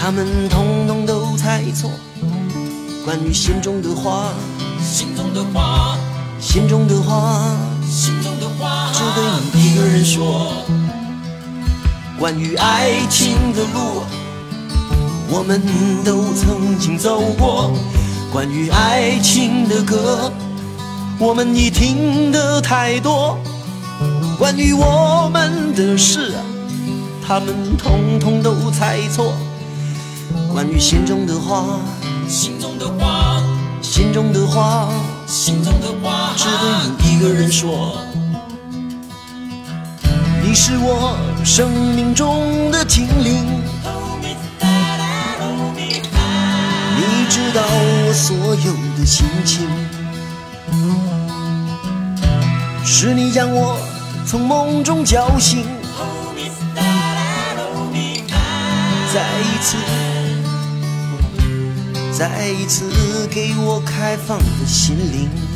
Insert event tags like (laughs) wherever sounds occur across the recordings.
他们统统都猜错。关于心中的话，心中的话，心中的话，心中的话，只对你一个人说。关于爱情的路，我们都曾经走过。关于爱情的歌，我们已听得太多。关于我们的事，他们统统都猜错。关于心中的话，心中的话，心中的话，心中的话，只对你一个人说。你是我生命中的精灵，你知道我所有的心情，是你将我从梦中叫醒，再一次。再一次给我开放的心灵。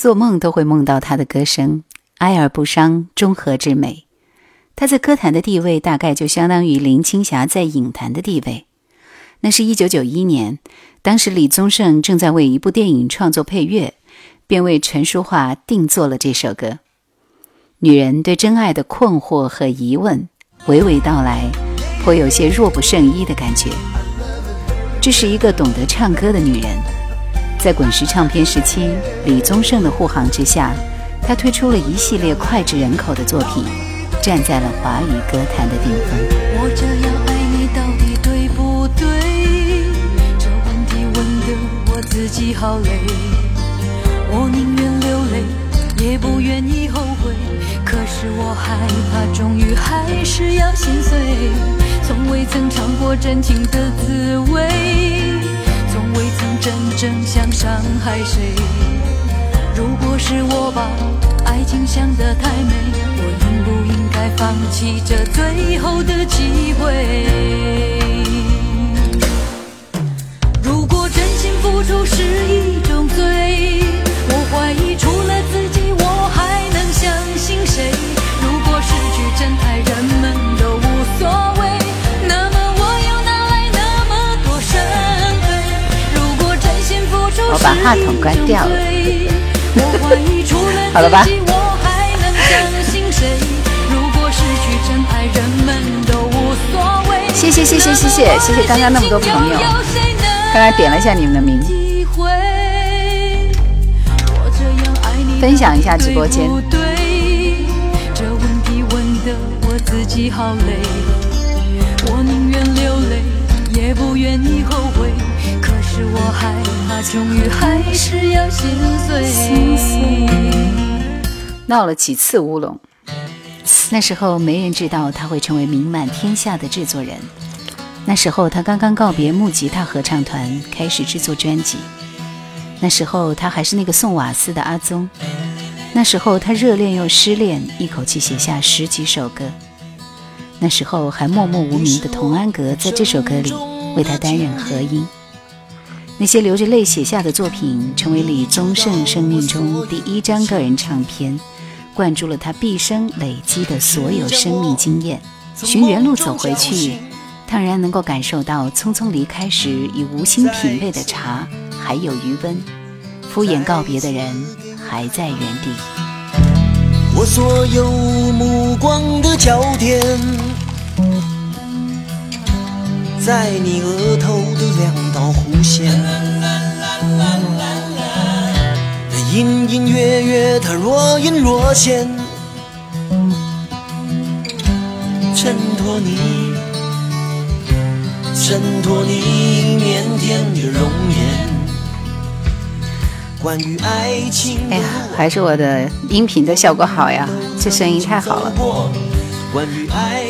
做梦都会梦到他的歌声，哀而不伤，中和之美。他在歌坛的地位，大概就相当于林青霞在影坛的地位。那是一九九一年，当时李宗盛正在为一部电影创作配乐，便为陈淑桦定做了这首歌。女人对真爱的困惑和疑问娓娓道来，颇有些若不胜衣的感觉。这是一个懂得唱歌的女人。在滚石唱片时期，李宗盛的护航之下，他推出了一系列脍炙人口的作品，站在了华语歌坛的顶峰。我这样爱你到底对不对？这问题问得我自己好累。我宁愿流泪，也不愿意后悔。可是我害怕，终于还是要心碎。从未曾尝过真情的滋味。未曾真正想伤害谁。如果是我把爱情想得太美，我应不应该放弃这最后的机会？如果真心付出是一种罪，我怀疑除了自把话筒关掉了，好了吧？谢谢谢谢谢谢谢谢刚刚那么多朋友，刚刚点了一下你们的名，分享一下直播间。我宁愿流泪，也不愿意后悔。我害怕，终于还是要心碎。闹了几次乌龙，那时候没人知道他会成为名满天下的制作人。那时候他刚刚告别木吉他合唱团，开始制作专辑。那时候他还是那个送瓦斯的阿宗。那时候他热恋又失恋，一口气写下十几首歌。那时候还默默无名的童安格在这首歌里为他担任和音。那些流着泪写下的作品，成为李宗盛生命中第一张个人唱片，灌注了他毕生累积的所有生命经验。寻原路走回去，当然能够感受到匆匆离开时已无心品味的茶还有余温，敷衍告别的人还在原地。我所有目光的焦点。在你额头两道弧线，它隐隐约约，它若隐若现，衬托你，衬托你腼腆的容颜。关于爱情，哎呀，还是我的音频的效果好呀，这声音太好了。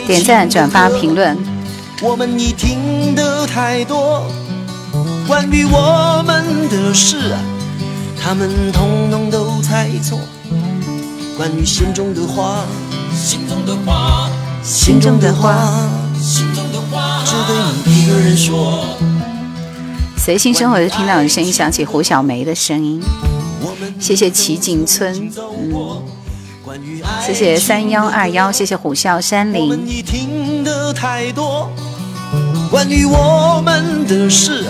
点赞、转发、评论。我们已听得太多关于我们的事，他们统统都猜错。关于心中的话，心中的话，心中的话，心中的话，只对你一个人说。随心生活就听到的声音响起胡小梅的声音。谢谢齐景村，嗯，谢谢三幺二幺，谢谢虎啸山林。关于我们的事，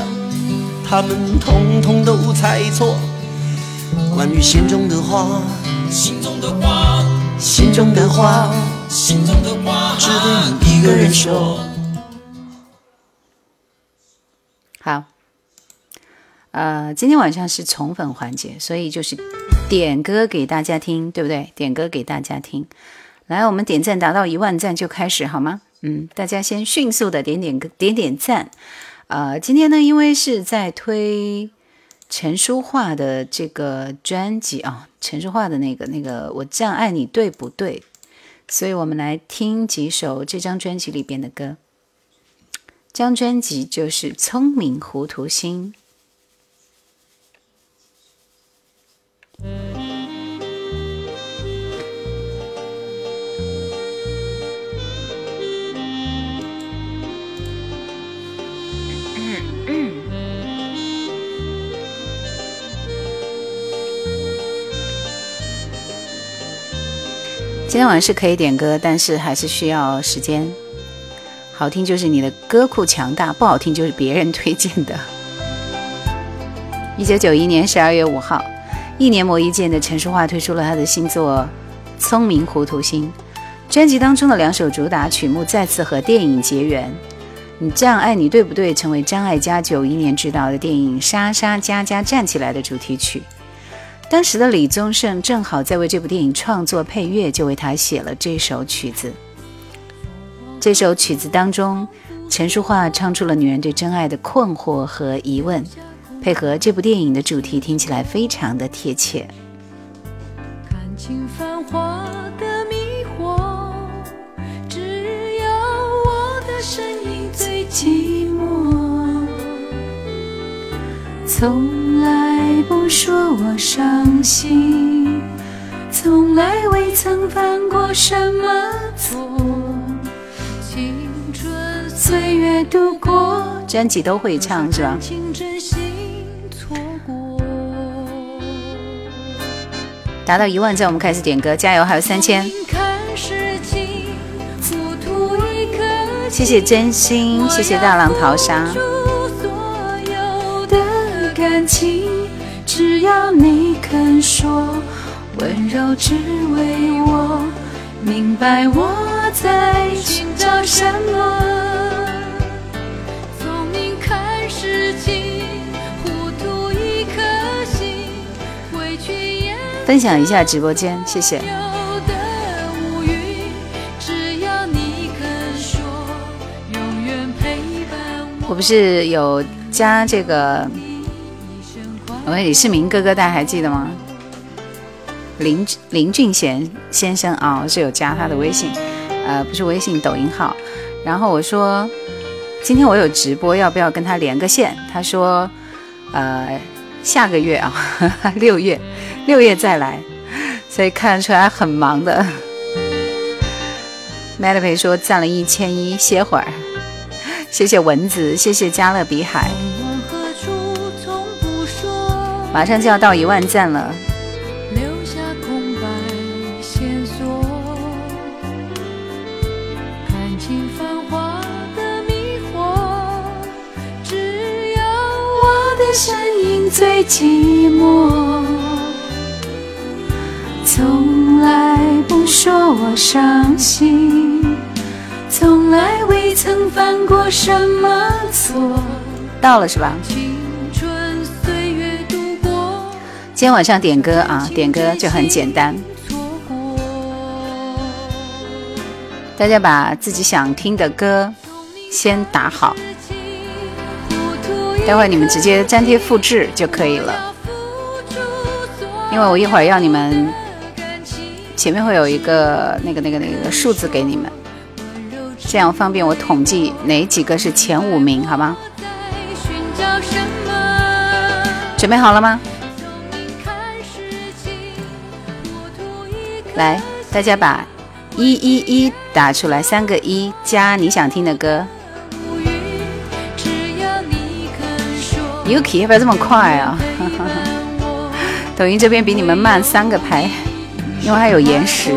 他们统统都猜错。关于心中的话。心中的话，心中的话，心中的话，只对你一个人说。好，呃，今天晚上是宠粉环节，所以就是点歌给大家听，对不对？点歌给大家听。来，我们点赞达到一万赞就开始好吗？嗯，大家先迅速的点点个点点赞。呃，今天呢，因为是在推。陈淑桦的这个专辑啊，陈淑桦的那个那个，我这样爱你对不对？所以我们来听几首这张专辑里边的歌。这张专辑就是《聪明糊涂心》。今天晚上是可以点歌，但是还是需要时间。好听就是你的歌库强大，不好听就是别人推荐的。一九九一年十二月五号，一年磨一剑的陈淑桦推出了他的新作《聪明糊涂心》。专辑当中的两首主打曲目再次和电影结缘，《你这样爱你对不对》成为张艾嘉九一年执导的电影《莎莎佳佳站起来》的主题曲。当时的李宗盛正好在为这部电影创作配乐，就为他写了这首曲子。这首曲子当中，陈淑桦唱出了女人对真爱的困惑和疑问，配合这部电影的主题，听起来非常的贴切。看清繁华的迷惑，只有我的身影最寂从来不说我伤心，从来未曾犯过什么错。青春岁月度过，专辑都会唱是吧？达到一万赞，我们开始点歌，加油！还有三千。谢谢真心，谢谢大浪淘沙。只要你肯说，温柔只为我明白我在寻找什么。聪明看事情，糊涂一颗心，委屈也分享一下直播间，谢谢。我不是有加这个。我们李世民哥哥，大家还记得吗？林林俊贤先生啊，是有加他的微信，呃，不是微信，抖音号。然后我说，今天我有直播，要不要跟他连个线？他说，呃，下个月啊，(laughs) 六月，六月再来。所以看得出来很忙的。麦乐培说赞了一千一，歇会儿。谢谢蚊子，谢谢加勒比海。马上就要到一万赞了。身影最寂寞，从来不说我伤心，从来未曾犯过什么错。到了是吧？今天晚上点歌啊，点歌就很简单，大家把自己想听的歌先打好，待会儿你们直接粘贴复制就可以了。因为我一会儿要你们前面会有一个那个那个那个数字给你们，这样方便我统计哪几个是前五名，好吗？准备好了吗？来，大家把一一一打出来，三个一加你想听的歌。Yuki 要不要这么快啊？(laughs) 抖音这边比你们慢三个拍，因为还有延时。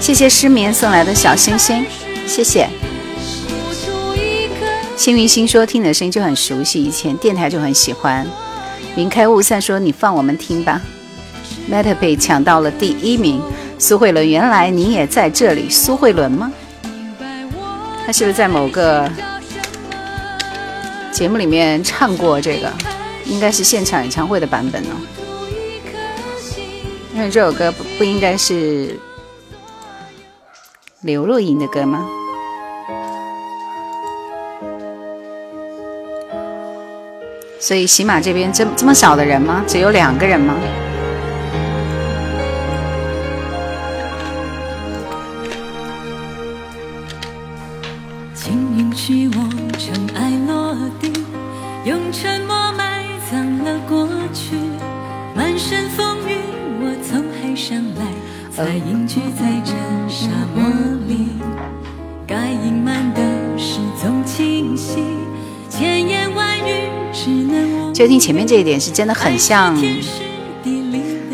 谢谢失眠送来的小星星，谢谢。幸运星说听你的声音就很熟悉，以前电台就很喜欢。云开雾散说你放我们听吧。Meta 被抢到了第一名。苏慧伦，原来你也在这里。苏慧伦吗？他是不是在某个节目里面唱过这个？应该是现场演唱会的版本呢。因为这首歌不不应该是刘若英的歌吗？所以喜马这边这这么少的人吗？只有两个人吗？就听前面这一点是真的很像，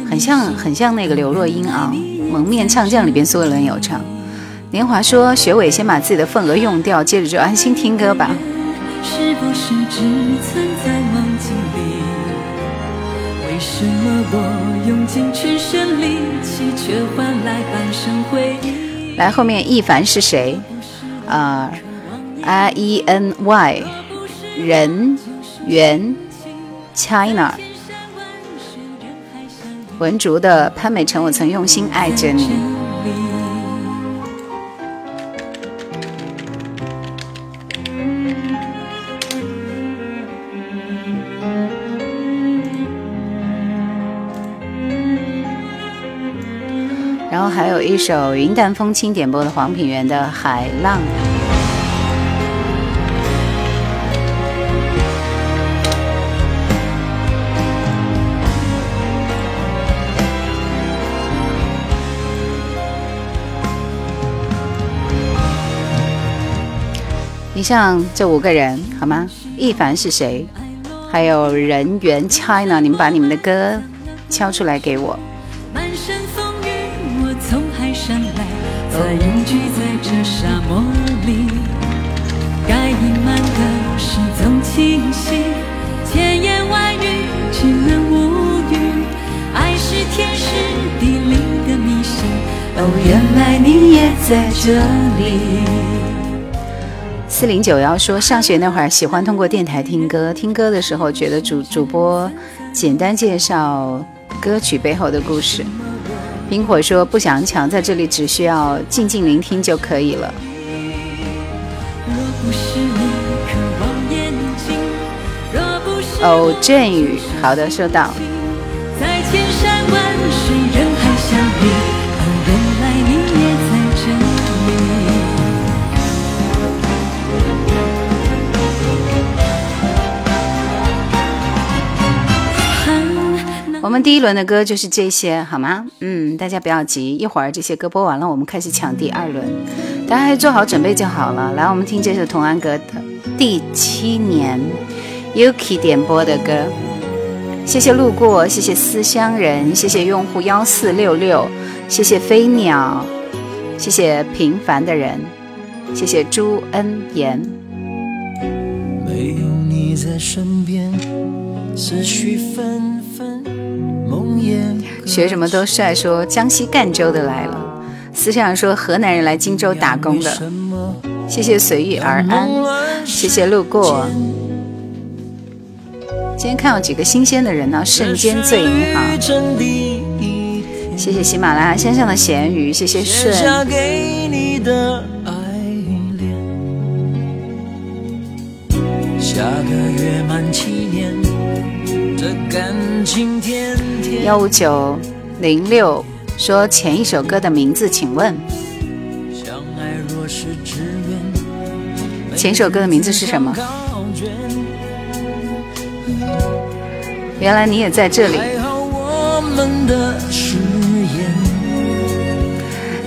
很像很像那个刘若英啊，《蒙面唱将》里边所有人有唱。年华说：“学伟先把自己的份额用掉，接着就安心听歌吧。”什么我用尽全身力气，却换来半生回忆。来，后面一凡是谁？啊，R E N Y，人源 China，文竹的潘美辰，我曾用心爱着你。还有一首云淡风轻点播的黄品源的《海浪》。你像这五个人好吗？一凡是谁？还有人缘 China，你们把你们的歌敲出来给我。山来，再隐居在这沙漠里。该隐瞒的事总清晰千言万语只能无语，爱是天时地利的迷信。哦，原来你也在这里。四零九幺说，上学那会儿喜欢通过电台听歌，听歌的时候觉得主主播简单介绍歌曲背后的故事。冰火说不想抢，在这里只需要静静聆听就可以了。哦，振宇，好的，收到。我们第一轮的歌就是这些，好吗？嗯，大家不要急，一会儿这些歌播完了，我们开始抢第二轮，大家做好准备就好了。来，我们听这首童安格的《第七年》，Yuki 点播的歌。谢谢路过，谢谢思乡人，谢谢用户幺四六六，谢谢飞鸟，谢谢平凡的人，谢谢朱恩言。没有你在身边，思绪纷纷。学什么都帅，说江西赣州的来了。思想说河南人来荆州打工的。谢谢随遇而安，谢谢路过。今天看到几个新鲜的人呢？瞬间醉你好，谢谢喜马拉雅先生的咸鱼，谢谢顺。下个月满七年。幺五九零六说前一首歌的名字，请问前一首歌的名字是什么？原来你也在这里。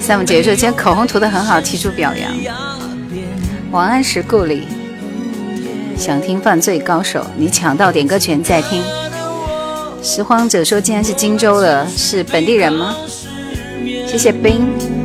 Sam 姐说今天口红涂的很好，提出表扬。王安石故里，想听犯罪高手，你抢到点歌权再听。拾荒者说今天是荆州的，是本地人吗？谢谢冰。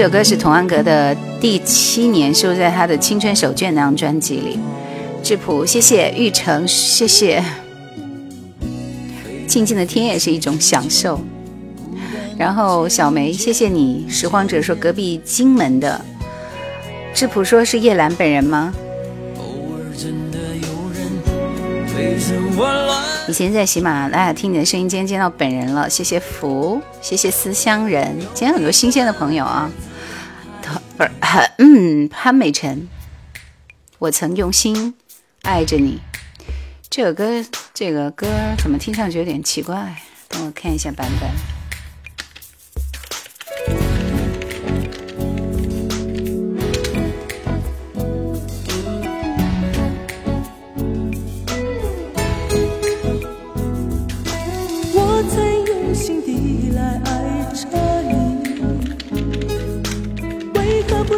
这首歌是童安格的第七年，收在他的《青春手卷》那张专辑里。质朴，谢谢玉成，谢谢。静静的天也是一种享受。然后小梅，谢谢你。拾荒者说隔壁金门的。质朴说是叶兰本人吗？以前在喜马拉雅听你的声音，今天见到本人了，谢谢福，谢谢思乡人，今天很多新鲜的朋友啊。不是，嗯，潘美辰，我曾用心爱着你。这首歌，这个歌怎么听上去有点奇怪？等我看一下版本。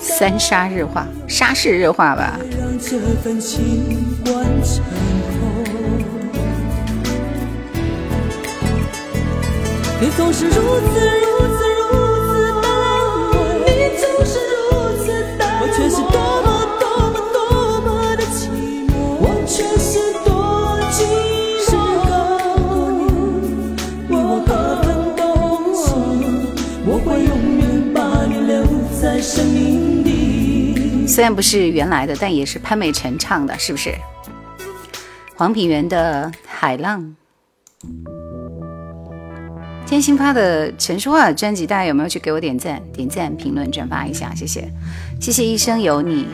三沙日化，沙市日化吧。你总是如此如此如虽然不是原来的，但也是潘美辰唱的，是不是？黄品源的《海浪》。今天新发的陈淑桦专辑，大家有没有去给我点赞、点赞、评论、转发一下？谢谢，谢谢一生有你。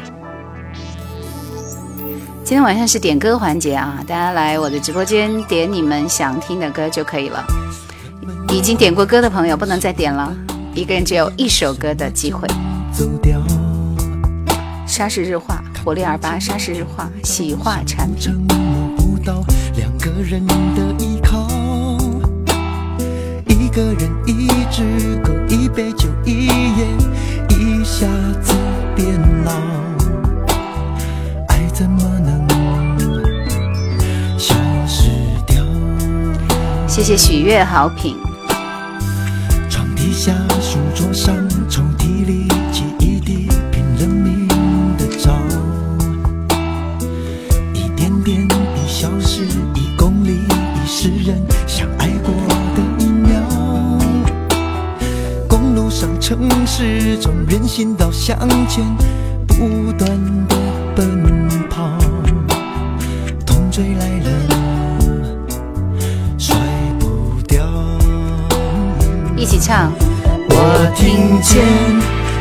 今天晚上是点歌环节啊，大家来我的直播间点你们想听的歌就可以了。已经点过歌的朋友不能再点了，一个人只有一首歌的机会。沙市日化，活力二八，沙市日化，洗化产品。一个人一支狗一杯酒一夜一下子变老爱怎么能消失掉谢谢许悦好评床底下书桌上抽屉里城市中人行道向前不断的奔跑，痛追来了，甩不掉。一起唱。我听见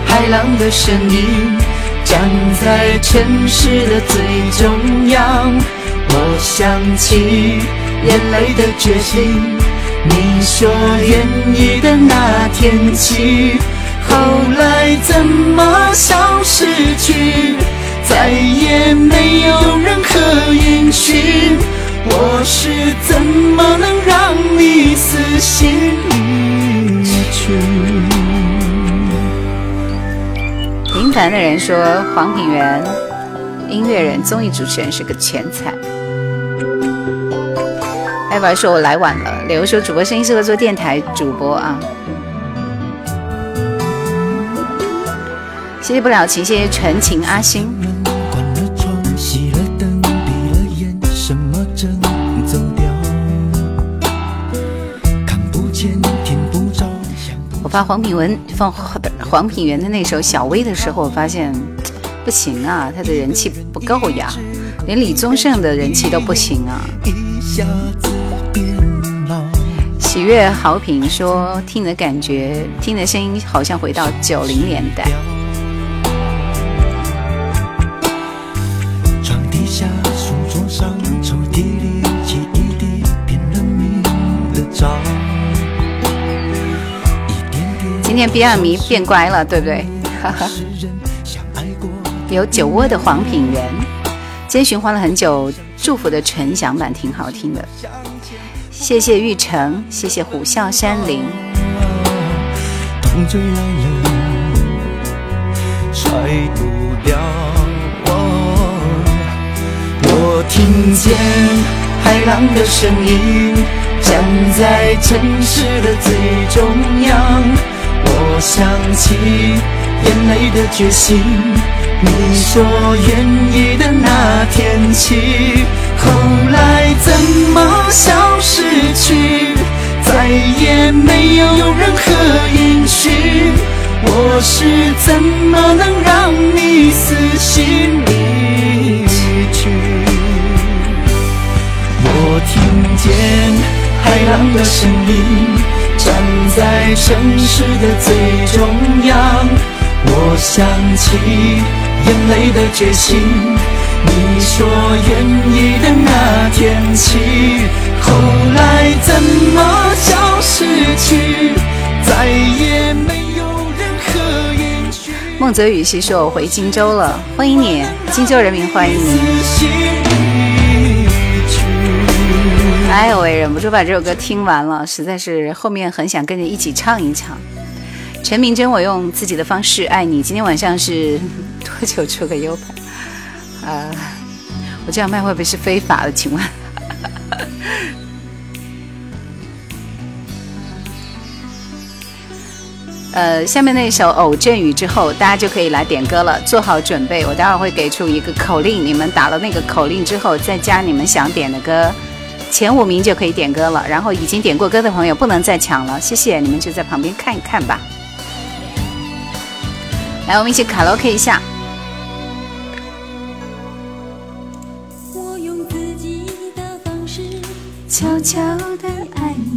海浪的声音，站在城市的最中央。我想起眼泪的决心。你说愿意的那天起，后来怎么消失去？再也没有任何音讯。我是怎么能让你死心离去？平凡的人说，黄品源，音乐人、综艺主持人是个钱财。艾娃说：“我来晚了。”刘说：“主播声音适合做电台主播啊。”谢谢不了情，谢谢纯情阿星。我发黄品文放黄品源的那首《小薇》的时候，我发现不行啊，他的人气不够呀，连李宗盛的人气都不行啊。喜悦好评说：“听的感觉，听的声音好像回到九零年代。”天比尔迷变乖了，对不对？(laughs) 有酒窝的黄品源，今天循环了很久，祝福的纯享版挺好听的。谢谢玉成，谢谢虎啸山林。我听见海浪的声音，站在城市的最中央。想起眼泪的决心，你说愿意的那天起，后来怎么消失去，再也没有任何音讯。我是怎么能让你死心离去？我听见海浪的声音。站在城市的最中央，我想起眼泪的决心。你说愿意的那天起，后来怎么消失去？再也没有任何音讯。孟泽雨熙说：“我回荆州了，欢迎你，荆州人民欢迎你。”哎，我也忍不住把这首歌听完了，实在是后面很想跟着一起唱一唱。陈明真，我用自己的方式爱你。今天晚上是多久出个 U 盘？(laughs) 呃，我这样卖会不会是非法的？请问？(laughs) 呃，下面那首《偶阵雨》之后，大家就可以来点歌了。做好准备，我待会儿会给出一个口令，你们打了那个口令之后，再加你们想点的歌。前五名就可以点歌了，然后已经点过歌的朋友不能再抢了，谢谢你们就在旁边看一看吧。来，我们一起卡拉 OK 一下。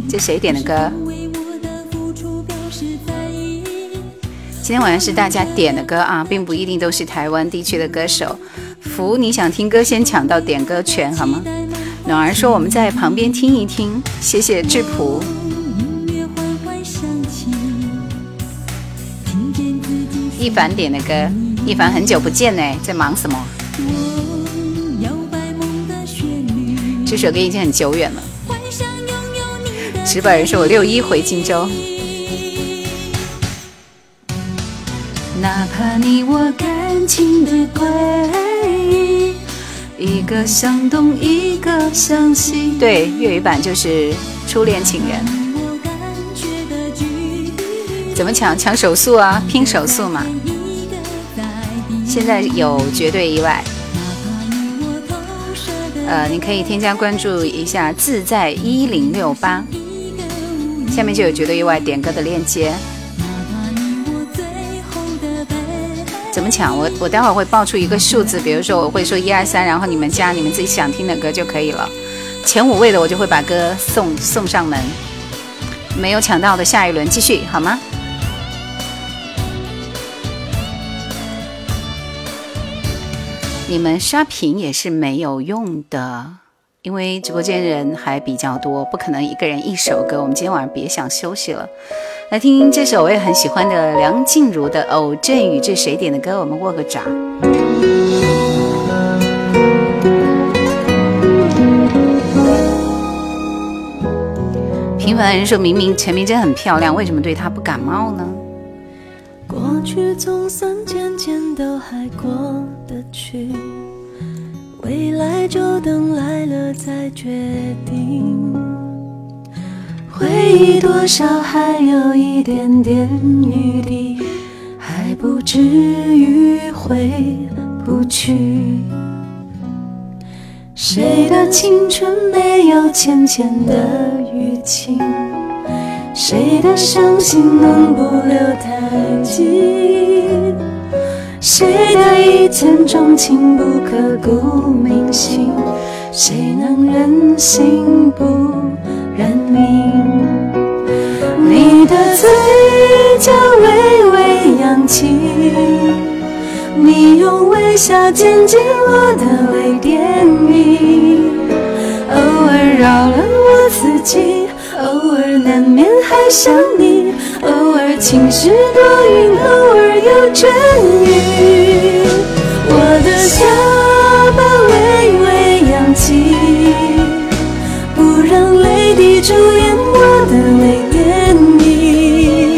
这谁点的歌？今天晚上是大家点的歌啊，并不一定都是台湾地区的歌手。福，你想听歌先抢到点歌权好吗？暖儿说：“我们在旁边听一听，谢谢质朴。”一凡点的歌，一凡很久不见呢，在忙什么？这首歌已经很久远了。直本人说：“我六一回荆州。”哪怕你我感情的归。一个向东，一个向西。对，粤语版就是《初恋情人》。怎么抢？抢手速啊，拼手速嘛。现在有绝对意外。呃，你可以添加关注一下“自在一零六八”，下面就有绝对意外点歌的链接。怎么抢？我我待会儿会报出一个数字，比如说我会说一二三，然后你们加你们自己想听的歌就可以了。前五位的我就会把歌送送上门，没有抢到的下一轮继续好吗？你们刷屏也是没有用的，因为直播间人还比较多，不可能一个人一首歌。我们今天晚上别想休息了。来听这首我也很喜欢的梁静茹的《偶阵雨》，这谁点的歌？我们握个掌。平凡人说明明陈明真很漂亮，为什么对她不感冒呢？过去总算渐渐都还过得去，未来。就，等来了再决定。回忆多少还有一点点余地，还不至于回不去。谁的青春没有浅浅的淤青？谁的伤心能不留太近？谁的一见钟情不刻骨铭心？谁能忍心不认命？你的嘴角微微扬起，你用微笑剪辑我的微电影，偶尔扰乱我自己。难免还想你，偶尔晴时多云，偶尔有阵雨。我的下巴微微扬起，不让泪滴主演我的微电影。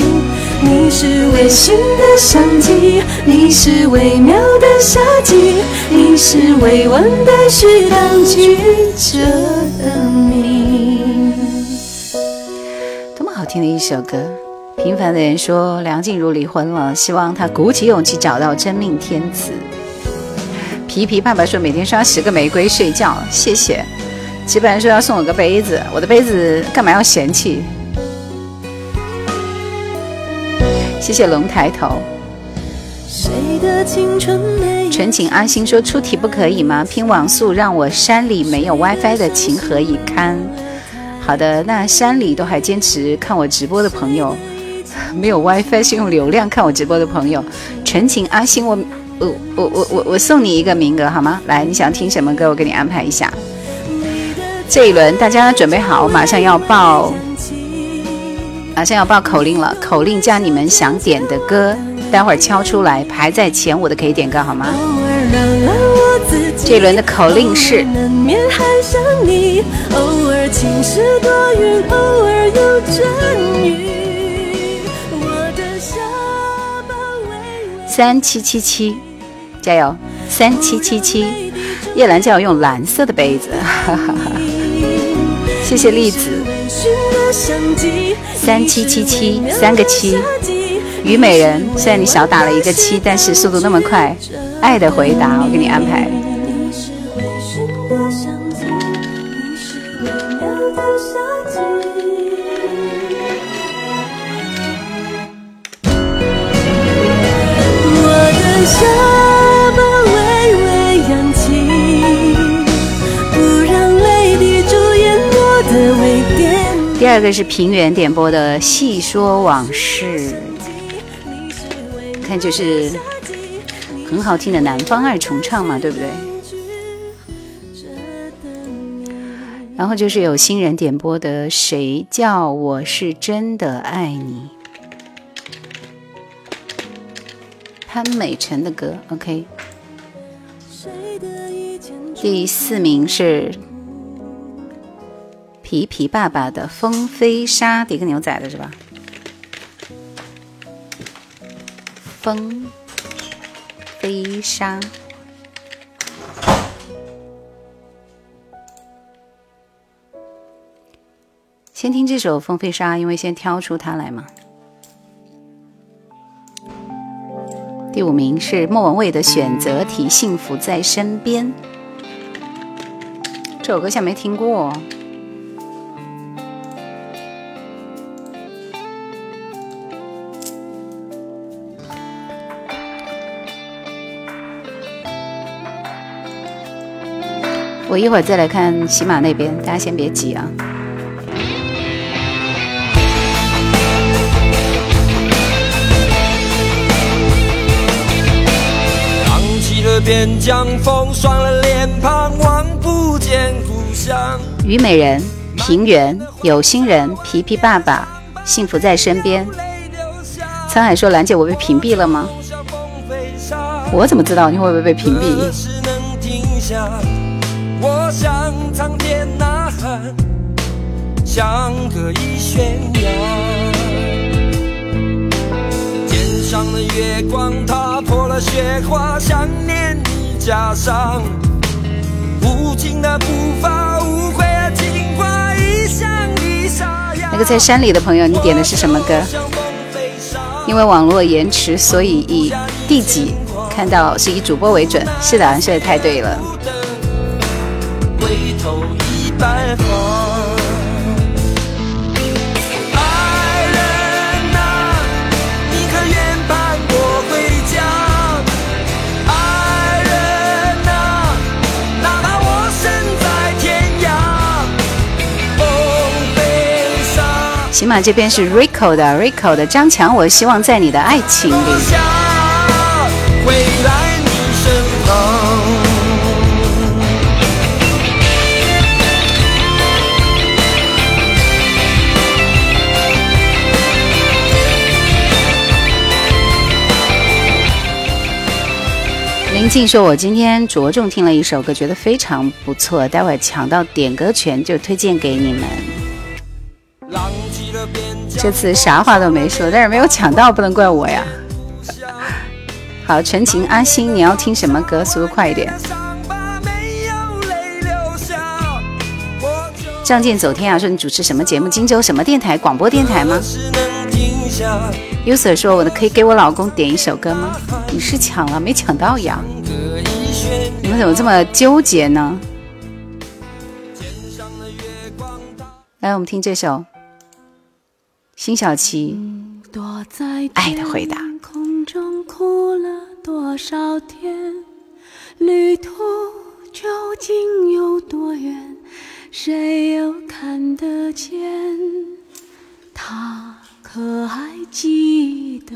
你是微醺的相机，你是微妙的夏季，你是未完待续当局者的命。听的一首歌，平凡的人说梁静茹离婚了，希望她鼓起勇气找到真命天子。皮皮爸爸说每天刷十个玫瑰睡觉，谢谢。基本上说要送我个杯子，我的杯子干嘛要嫌弃？谢谢龙抬头。纯情阿星说出题不可以吗？拼网速让我山里没有 WiFi 的情何以堪？好的，那山里都还坚持看我直播的朋友，(laughs) 没有 WiFi 是用流量看我直播的朋友，纯情阿星，我我我我我我送你一个名额好吗？来，你想听什么歌，我给你安排一下。这一轮大家准备好，马上要报，马上要报口令了，口令加你们想点的歌，待会儿敲出来，排在前五的可以点歌好吗？这一轮的口令是。三七七七，加油！三七七七，叶兰叫我用蓝色的杯子，哈哈哈。谢谢栗子。三七七七，三个七。虞美人，虽然你少打了一个七，但是速度那么快。爱的回答，我给你安排。下巴微微扬起，不让泪滴住眼我的微点。第二个是平原点播的《细说往事》，看就是很好听的南方二重唱嘛，对不对？然后就是有新人点播的《谁叫我是真的爱你》，潘美辰的歌，OK。第四名是。皮皮爸爸的风飞沙，迪克牛仔的是吧？风飞沙，先听这首《风飞沙》，因为先挑出它来嘛。第五名是莫文蔚的选择题，《幸福在身边》。这首歌像没听过。我一会儿再来看喜马那边，大家先别急啊。风，霜了脸庞，望不见故乡。虞美人、平原、有心人、皮皮爸爸、幸福在身边。沧海说：“兰姐，我被屏蔽了吗？我怎么知道你会不会被屏蔽？”我向苍天呐喊，像可以宣扬。天上的月光踏破了雪花，想念你家乡。那个在山里的朋友，你点的是什么歌？因为网络延迟，所以以第几看到是以主播为准。是的，说的太对了。起码这边是 Rico 的，Rico 的张强，我希望在你的爱情里。林静说：“我今天着重听了一首歌，觉得非常不错，待会抢到点歌权就推荐给你们。”这次啥话都没说，但是没有抢到，不能怪我呀。好，纯情阿星，你要听什么歌？速度快一点。仗剑走天涯说你主持什么节目？荆州什么电台？广播电台吗？user 说我的可以给我老公点一首歌吗？你是抢了没抢到呀？你们怎么这么纠结呢？来，我们听这首。辛晓琪，爱的回答。空中哭了多少天？旅途究竟有多远？谁又看得见？他可还记得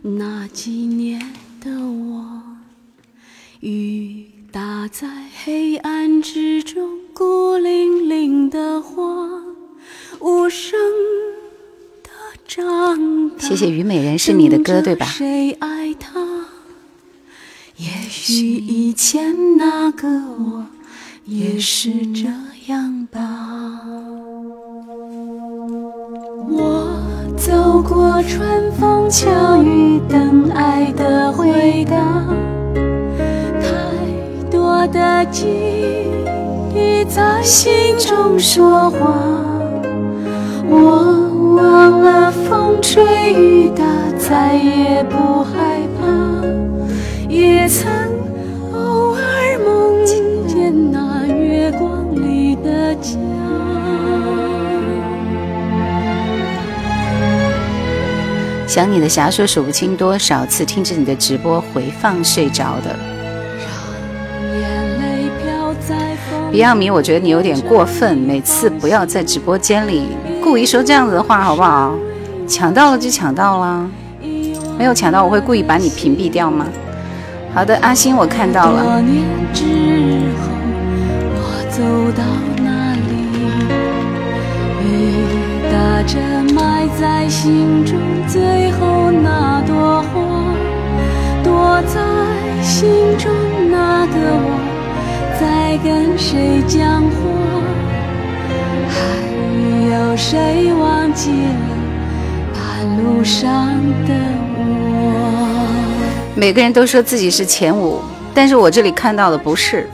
那几年的我？雨打在黑暗之中，孤零零的花，无声。谢谢虞美人是你的歌对吧？也许以前那个我也是这样吧。我走过春风秋雨，等爱的回答。太多的记忆在心中说话。我。忘了风吹雨打，再也不害怕。也曾偶尔梦见那月光里的家。想你的侠说数不清多少次听着你的直播回放睡着的。比亚米，我觉得你有点过分，每次不要在直播间里。故意说这样子的话好不好？抢到了就抢到了，没有抢到我会故意把你屏蔽掉吗？好的，阿星我看到了。多年之后，我走到哪里？雨打着埋在心中最后那朵花，躲在心中那个我，在跟谁讲话？有谁忘记了半路上的我？每个人都说自己是前五，但是我这里看到的不是，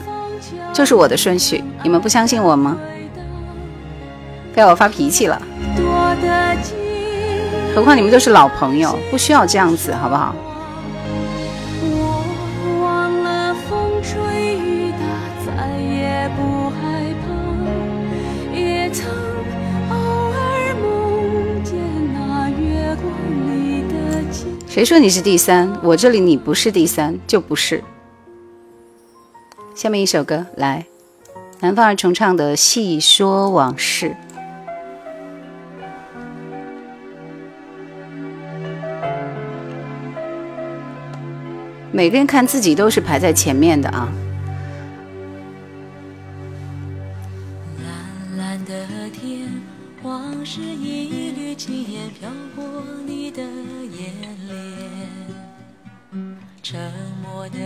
就是我的顺序。你们不相信我吗？该我发脾气了。何况你们都是老朋友，不需要这样子，好不好？谁说你是第三？我这里你不是第三，就不是。下面一首歌，来，南方二重唱的《细说往事》。每个人看自己都是排在前面的啊。沉默的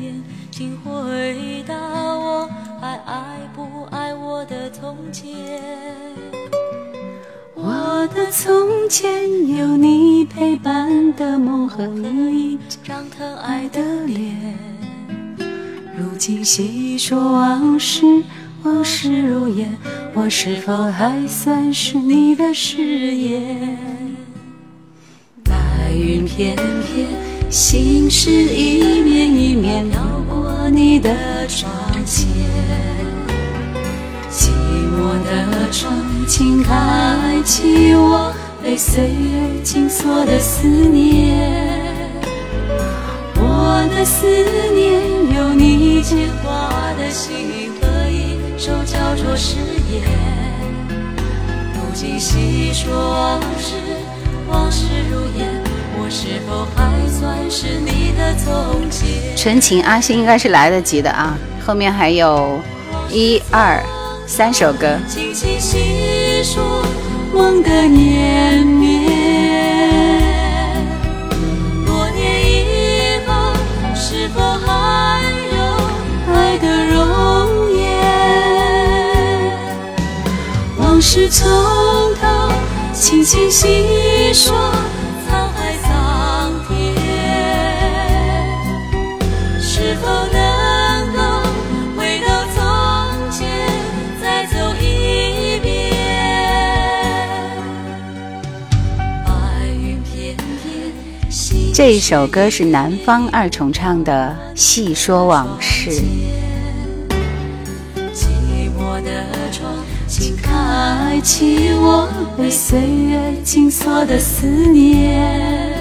眼请回答我还爱不爱我的从前我的从前有你陪伴的梦和你一张疼爱的脸如今细说往事，往事如烟，我是否还算是你的誓言？白云片片，心事一面一面飘过你的窗前。寂寞的窗，请开启我被岁月紧锁的思念。我的思念，有你牵挂的心和一首叫做誓言。如今细说往事，往事如烟，纯情阿信应该是来得及的啊，后面还有一二三首歌。轻轻细说梦的绵绵。是否还有爱的容颜？往事从头轻轻细说，这首歌是南方二重唱的《细说往事》。寂寞的窗，请开启我被岁月紧锁的思念。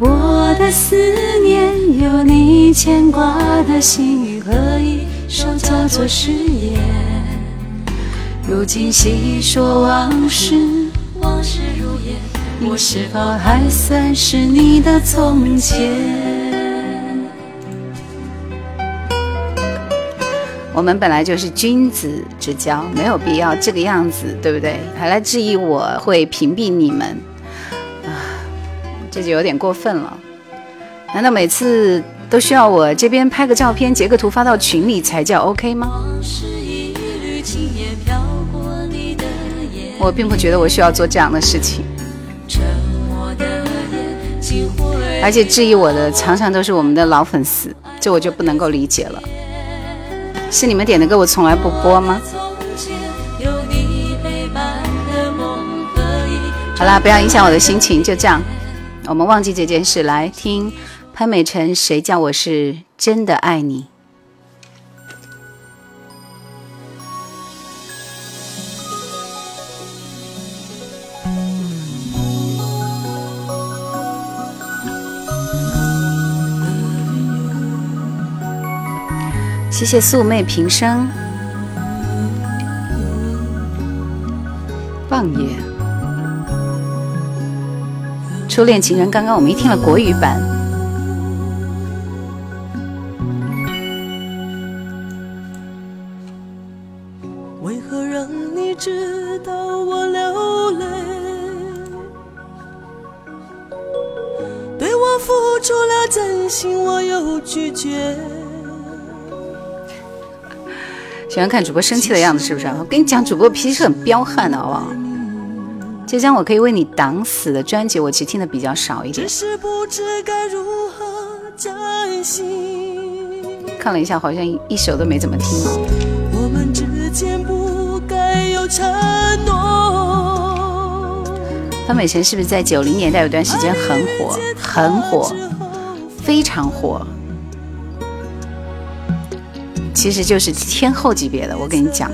我的思念，有你牵挂的心语和一首叫做誓言。如今细说往事，往事。我是否还算是你的从前？我们本来就是君子之交，没有必要这个样子，对不对？还来质疑我会屏蔽你们啊，这就有点过分了。难道每次都需要我这边拍个照片、截个图发到群里才叫 OK 吗？我并不觉得我需要做这样的事情。而且质疑我的常常都是我们的老粉丝，这我就不能够理解了。是你们点的歌我从来不播吗？好啦，不要影响我的心情，就这样，我们忘记这件事，来听潘美辰《谁叫我是真的爱你》。谢谢素昧平生，棒爷，初恋情人。刚刚我们一听了国语版，喜欢看主播生气的样子，是不是？我跟你讲，主播脾气很彪悍的，好不好？这张我可以为你挡死的专辑，我其实听的比较少一点。看了一下，好像一首都没怎么听。潘美辰是不是在九零年代有段时间很火，很火，非常火？其实就是天后级别的，我跟你讲。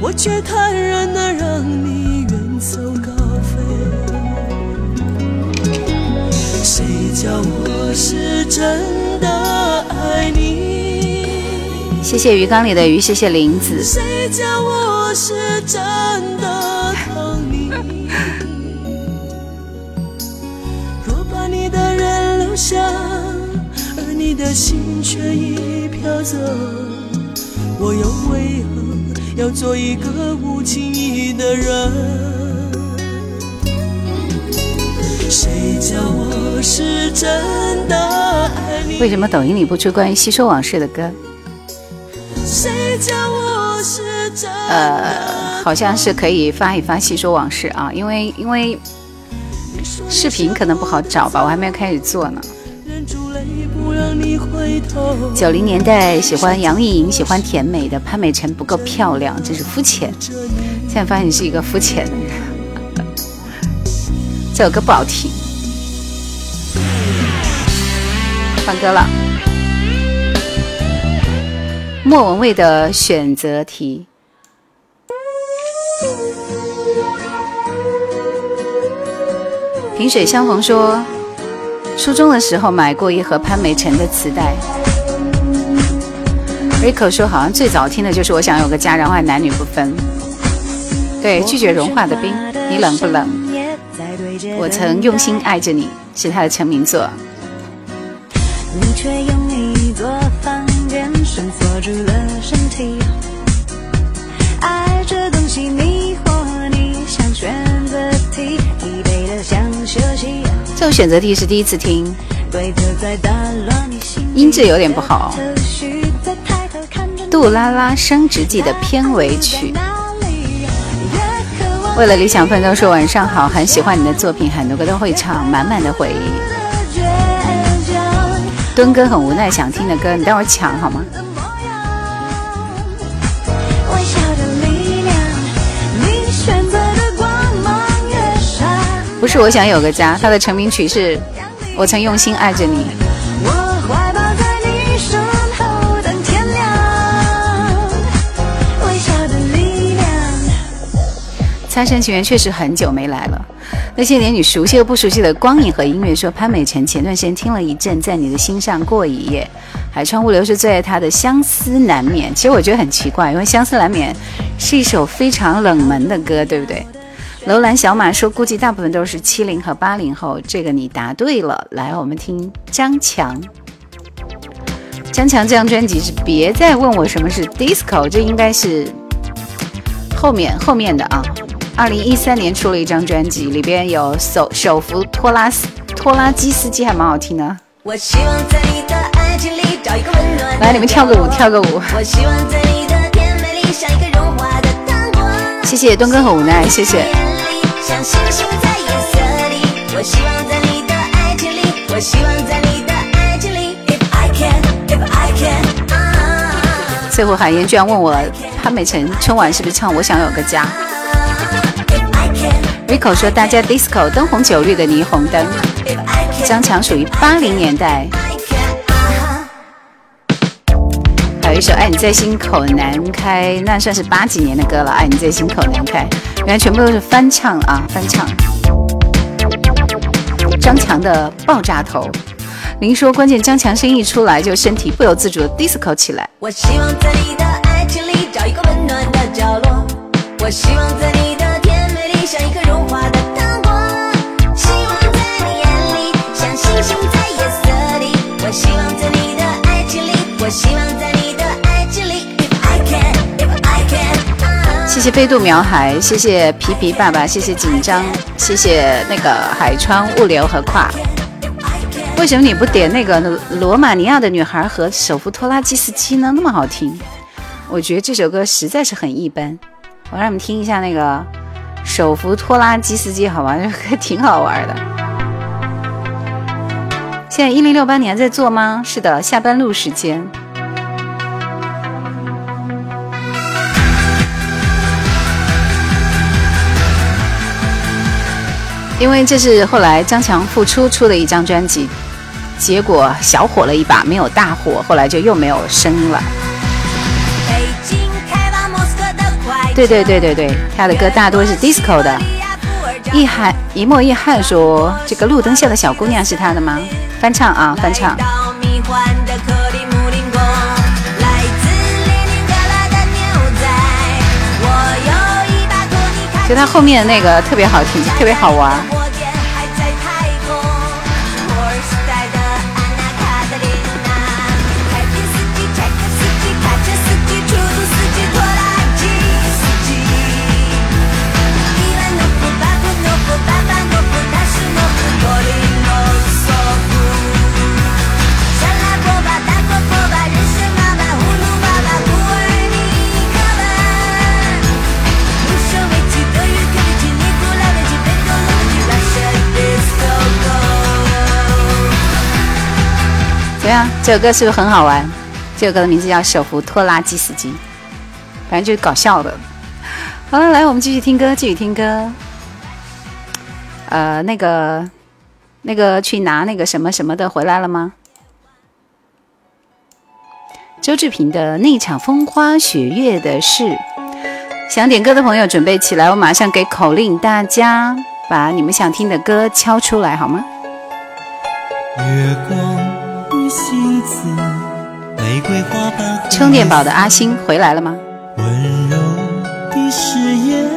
我却坦然的让你远走高飞。谁叫我是真的爱你？谢谢鱼缸里的鱼，谢谢林子。谁叫我是真的疼你？(laughs) 下，而你的心却已飘走。我又为何要做一个无情义的人？谁叫我是真的爱你？为什么抖音里不出关于吸收往事的歌？谁叫我是真呃，好像是可以发一发吸收往事啊，因为因为视频可能不好找吧，我还没有开始做呢。九零年代喜欢杨钰莹，喜欢甜美的潘美辰不够漂亮，真是肤浅。现在发现你是一个肤浅的人。(laughs) 这首歌不好听，放歌了。莫文蔚的选择题。萍水相逢说。初中的时候买过一盒潘美辰的磁带。Rico 说好像最早听的就是我想有个家，然后还男女不分。对，拒绝融化的冰，你冷不冷？我曾用心爱着你，是他的成名作。你却用一座房间绳索住了身这首选择题是第一次听，音质有点不好。《杜拉拉升职记》的片尾曲。为了理想奋斗说晚上好，很喜欢你的作品，很多歌都会唱，满满的回忆。敦哥很无奈，想听的歌你待会儿抢好吗？不是我想有个家，他的成名曲是《我曾用心爱着你》。擦身情缘确实很久没来了。那些年你熟悉又不熟悉的光影和音乐，说潘美辰前段时间听了一阵，在你的心上过一夜。海川物流是最爱他的《相思难眠》，其实我觉得很奇怪，因为《相思难眠》是一首非常冷门的歌，对不对？楼兰小马说：“估计大部分都是七零和八零后。”这个你答对了。来，我们听张强。张强这张专辑是别再问我什么是 disco，这应该是后面后面的啊。二零一三年出了一张专辑，里边有手手扶拖拉拖拉机司机，还蛮好听的。我希望在你的爱情里找一个温暖。来，你们跳个舞，跳个舞。我希望在你的甜美里像一个融。谢谢东哥和无奈，谢谢。最后海燕居然问我潘美辰春晚是不是唱《我想有个家》？Rico 说大家 disco 灯红酒绿的霓虹灯。张强属于八零年代。一首《爱你在心口难开》，那算是八几年的歌了，《爱你在心口难开》。原来全部都是翻唱啊，翻唱。张强的爆炸头，您说关键，张强声音一出来就身体不由自主的 disco 起来。我希望在你的爱情里找一个温暖的角落，我希望在你的甜美里像一颗融化的糖果，希望在你眼里像星星在夜色里，我希望在你的爱情里，我希望在。谢谢飞度苗海，谢谢皮皮爸爸，谢谢紧张，谢谢那个海川物流和跨。为什么你不点那个罗马尼亚的女孩和手扶拖拉机司机呢？那么好听，我觉得这首歌实在是很一般。我让你们听一下那个手扶拖拉机司机，好吧，还挺好玩的。现在一零六八你还在做吗？是的，下班路时间。因为这是后来张强复出出的一张专辑，结果小火了一把，没有大火，后来就又没有声音了。对对对对对，他的歌大多是 disco 的。一汉一墨一汉说：“这个路灯下的小姑娘是他的吗？”翻唱啊，翻唱。就他后面那个特别好听，特别好玩。怎么样？这首歌是不是很好玩？这首歌的名字叫《手扶拖拉机司机》，反正就是搞笑的。好了，来，我们继续听歌，继续听歌。呃，那个，那个去拿那个什么什么的回来了吗？周志平的那场风花雪月的事，想点歌的朋友准备起来，我马上给口令，大家把你们想听的歌敲出来，好吗？月光，玫瑰花瓣。充电宝的阿星回来了吗？温柔的誓言，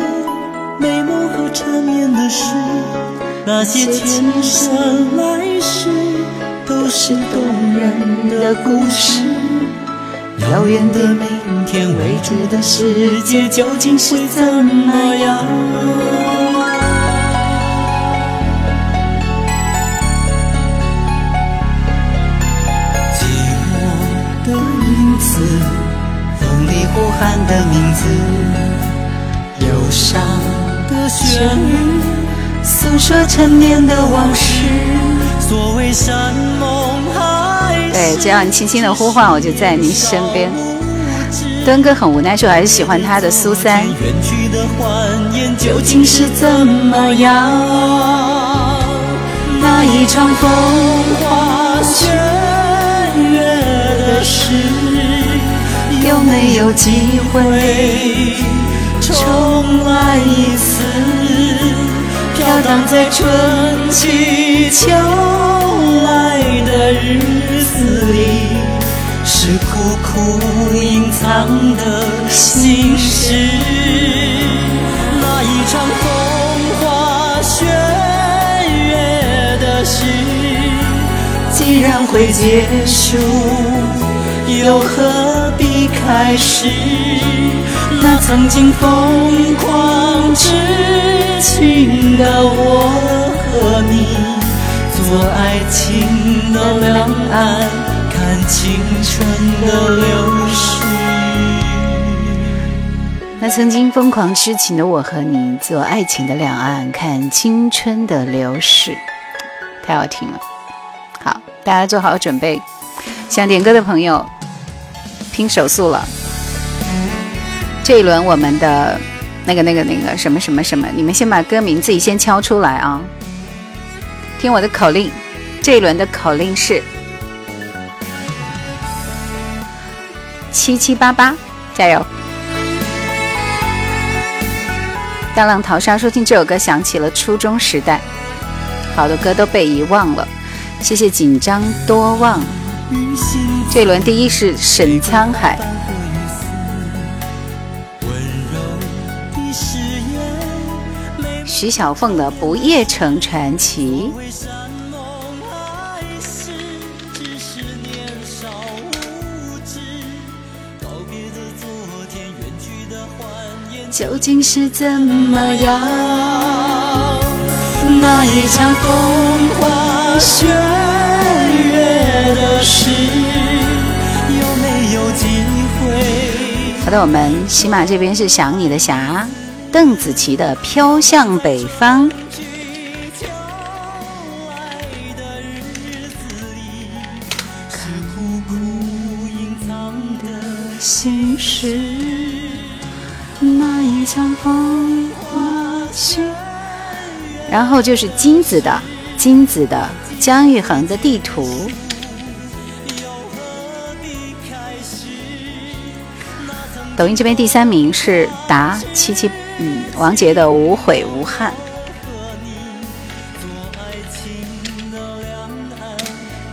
美梦和缠绵的事，那些前生来世，都是动人的故事。遥远的明天，未知的世界究竟会怎么样？风里呼喊的名字，忧伤的旋律，诉说陈年的往事。所谓山盟海。对，只要你轻轻的呼唤，我就在你身边。敦哥很无奈，说还是喜欢他的苏三。究竟是怎么样？那一场风花雪月的事，有没有机会重来一次？飘荡在春去秋来的日子。里是苦苦隐藏的心事，那一场风花雪月的事，既然会结束，又何必开始？那曾经疯狂痴情的我和你。做爱情的两岸，看青春的流逝。那曾经疯狂痴情的我和你，做爱情的两岸，看青春的流逝，太好听了。好，大家做好准备，想点歌的朋友拼手速了。这一轮我们的那个、那个、那个什么什么什么，你们先把歌名自己先敲出来啊。听我的口令，这一轮的口令是七七八八，加油！大浪淘沙说听这首歌想起了初中时代，好多歌都被遗忘了。谢谢紧张多望。这轮第一是沈沧海，徐小凤的《不夜城传奇》。究竟是怎么样？那一场风花雪的事，有没有机会？好的，我们喜马这边是想你的霞，邓紫棋的《飘向北方》。心事。然后就是金子的，金子的姜育恒的地图。抖音这边第三名是达七七，嗯，王杰的无悔无憾。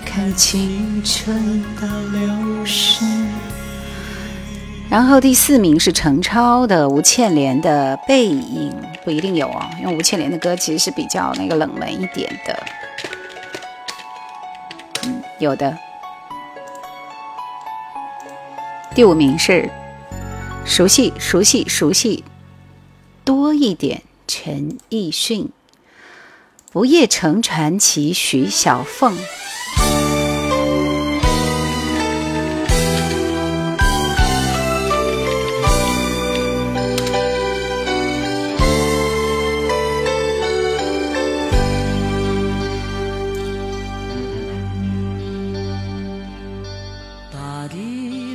看青春的流逝。然后第四名是陈超的吴倩莲的背影，不一定有哦，因为吴倩莲的歌其实是比较那个冷门一点的。嗯，有的。第五名是熟悉熟悉熟悉多一点陈奕迅，《不夜城传奇》徐小凤。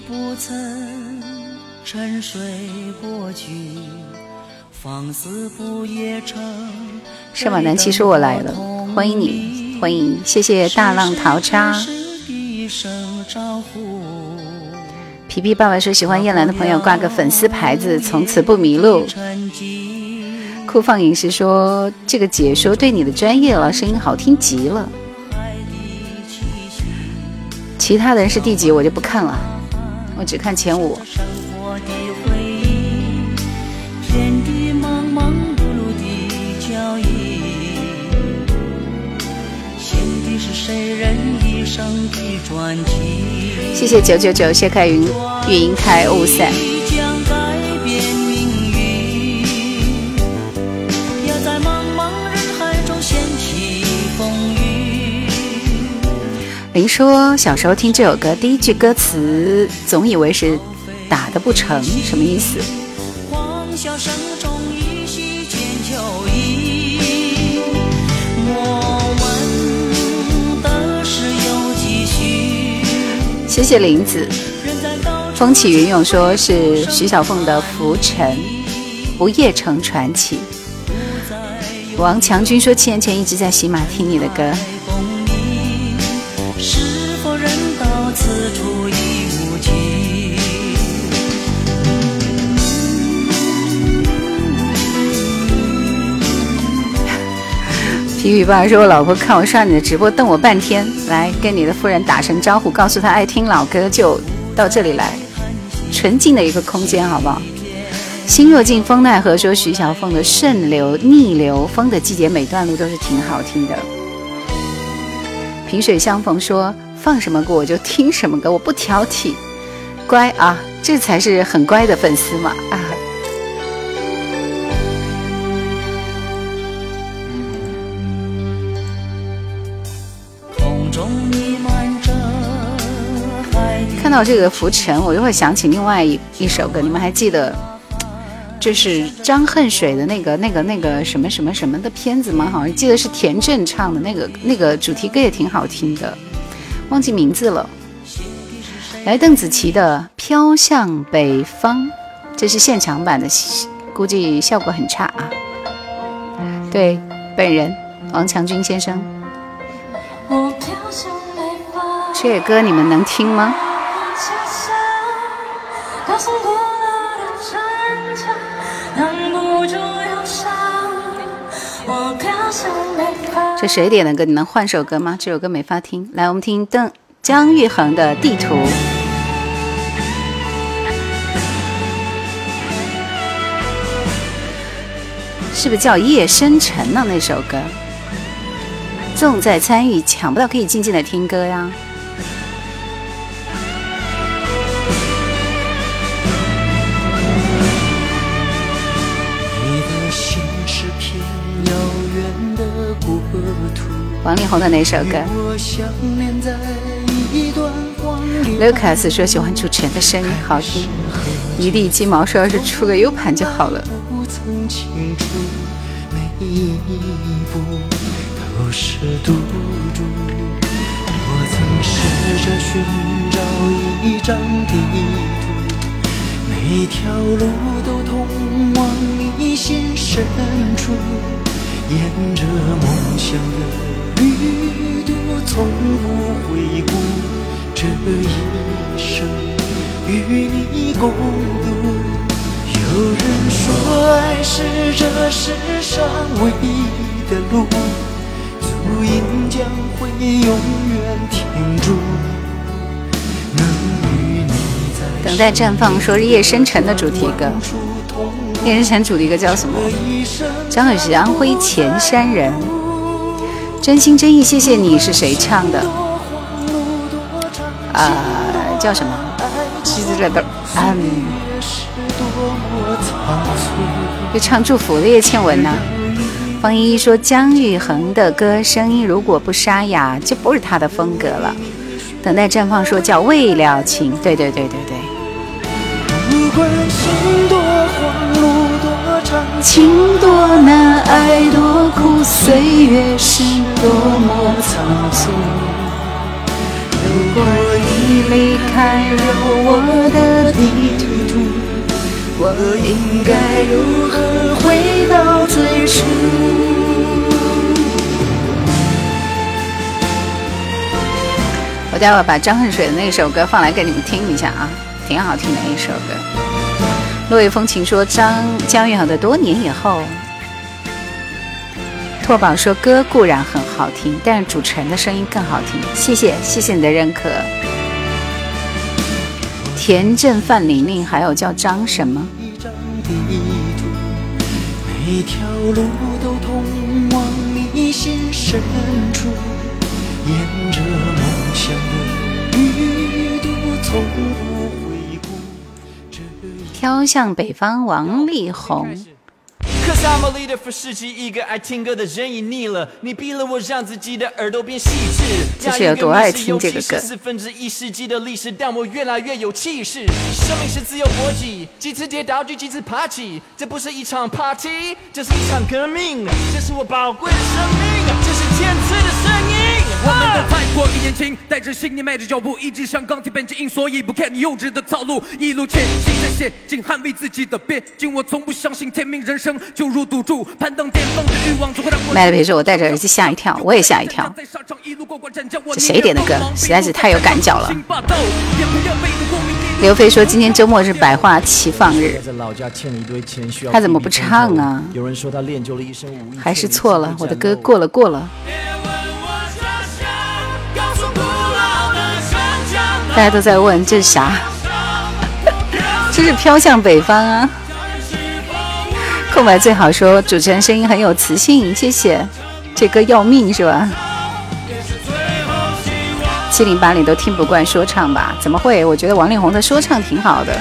不曾沉睡过去，放肆不夜城。上马南，其实我来了，欢迎你，欢迎，谢谢大浪淘沙。皮皮爸爸说喜欢叶兰的朋友挂个粉丝牌子，从此不迷路。酷放饮食说这个解说对你的专业了，声音好听极了。其他的人是第几我就不看了，我只看前五。谢谢九九九，谢开云，云开雾散。林说小时候听这首歌，第一句歌词总以为是打的不成，什么意思？谢谢林子，风起云涌说是徐小凤的《浮尘》，不夜城传奇。王强军说七年前一直在喜马听你的歌。是否人到此处皮皮爸说：“我老婆看我刷你的直播，瞪我半天。来跟你的夫人打声招呼，告诉她爱听老歌就到这里来，纯净的一个空间，好不好？”心若静风奈何说徐小凤的顺流逆流，风的季节每段路都是挺好听的。萍水相逢说放什么歌我就听什么歌，我不挑剔，乖啊，这才是很乖的粉丝嘛啊。到这个浮沉，我就会想起另外一一首歌，你们还记得，就是张恨水的那个、那个、那个什么什么什么的片子吗？好像记得是田震唱的那个，那个主题歌也挺好听的，忘记名字了。来，邓紫棋的《飘向北方》，这是现场版的，估计效果很差啊。对，本人王强军先生，这歌你们能听吗？这谁点的歌？你能换首歌吗？这首歌没法听。来，我们听邓姜育恒的《地图》，是不是叫《夜深沉》呢？那首歌，重在参与，抢不到可以静静的听歌呀。王力宏的哪首歌？Lucas 说喜欢主持人的声音好听。一地鸡毛说要是出个 U 盘就好了。我曾试着寻找一张地图，每条路都通往你心深处，沿着梦想的。旅途从不回顾，这一生与你共度。有人说爱是这世上唯一的路，足印将会永远停住。能与你在等待绽放，说是夜深沉的主题歌。夜深沉主题歌叫什么？张宇是安徽潜山人。真心真意，谢谢你是谁唱的？啊，叫什么？记着的，嗯，就唱祝福的叶倩文呢。方依依说姜育恒的歌声音如果不沙哑，就不是他的风格了。等待绽放说叫未了情，对对对对对。情多难，爱多苦，岁月是多么仓促。如果你离开了我的地图，我应该如何回到最初？我待会儿把张恨水的那首歌放来给你们听一下啊，挺好听的一首歌。落叶风情说张江月好的多年以后。拓宝说歌固然很好听，但是主持人的声音更好听。谢谢，谢谢你的认可。田震、范玲玲，还有叫张什么？每条路都通往你心深处，沿着梦想的旅途，从不。飘向北方，王力宏。I'm a leader for 世纪一个爱听歌的人已腻了，你逼了我让自己的耳朵变细致。这是有多爱听这个歌？四分之一世纪的历史，但我越来越有气势。生命是自由搏击，几次跌倒就几次爬起。这不是一场 party，这是一场革命。这是我宝贵的生命。我们都太过于年轻，带着信念迈着脚步，一直向钢铁般坚硬，所以不看你幼稚的套路，一路前行在险境，捍卫自己的边境。我从不相信天命，人生就如赌注，攀登巅峰的欲望总会让我。麦别说，我戴着耳机吓一跳，我也吓一跳。这谁点的歌？实在是太有感脚了。刘飞说，今天周末是百花齐放日。他怎么不唱啊？有人说他练就了一身武艺。还是错了，我的歌过了过了。大家都在问这是啥？(laughs) 这是飘向北方啊！空白最好说主持人声音很有磁性，谢谢。这歌要命是吧？七零八零都听不惯说唱吧？怎么会？我觉得王力宏的说唱挺好的。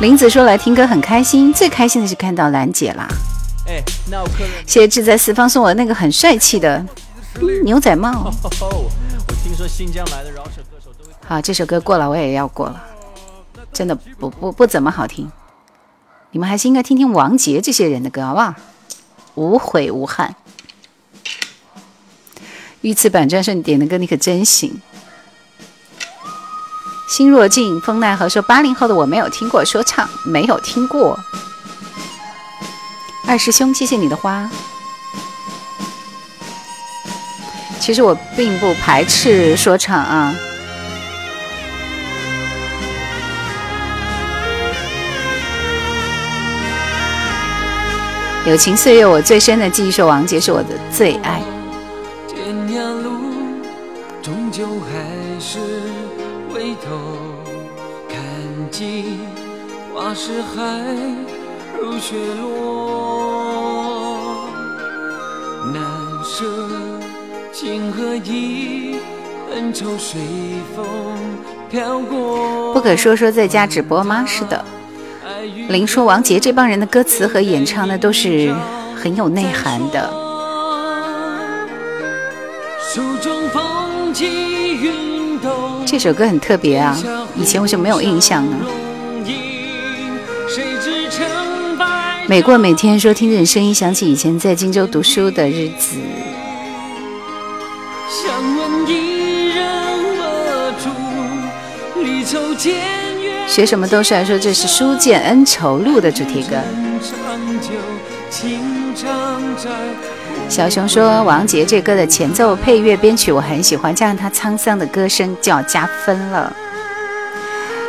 林子说来听歌很开心，最开心的是看到兰姐啦。谢谢志在四方送我那个很帅气的 (laughs) 牛仔帽。好，这首歌过了，我也要过了，真的不不不怎么好听。你们还是应该听听王杰这些人的歌，好不好？无悔无憾。御赐板砖说你点的歌，你可真行。心若静，风奈何说八零后的我没有听过说唱，没有听过。二师兄，谢谢你的花。其实我并不排斥说唱啊。友情岁月，我最深的记忆是王杰是我的最爱。天涯路，终究还是回头看尽花是海，如雪落，难舍。情和意，恩仇随风飘过。不可说说在家直播吗？是的。林说王杰这帮人的歌词和演唱呢，都是很有内涵的。这首歌很特别啊，以前为什么没有印象呢？每过每天说听着你声音，想起以前在荆州读书的日子。学什么都是来说这是《书剑恩仇录》的主题歌。小熊说王杰这歌的前奏、配乐、编曲我很喜欢，加上他沧桑的歌声就要加分了。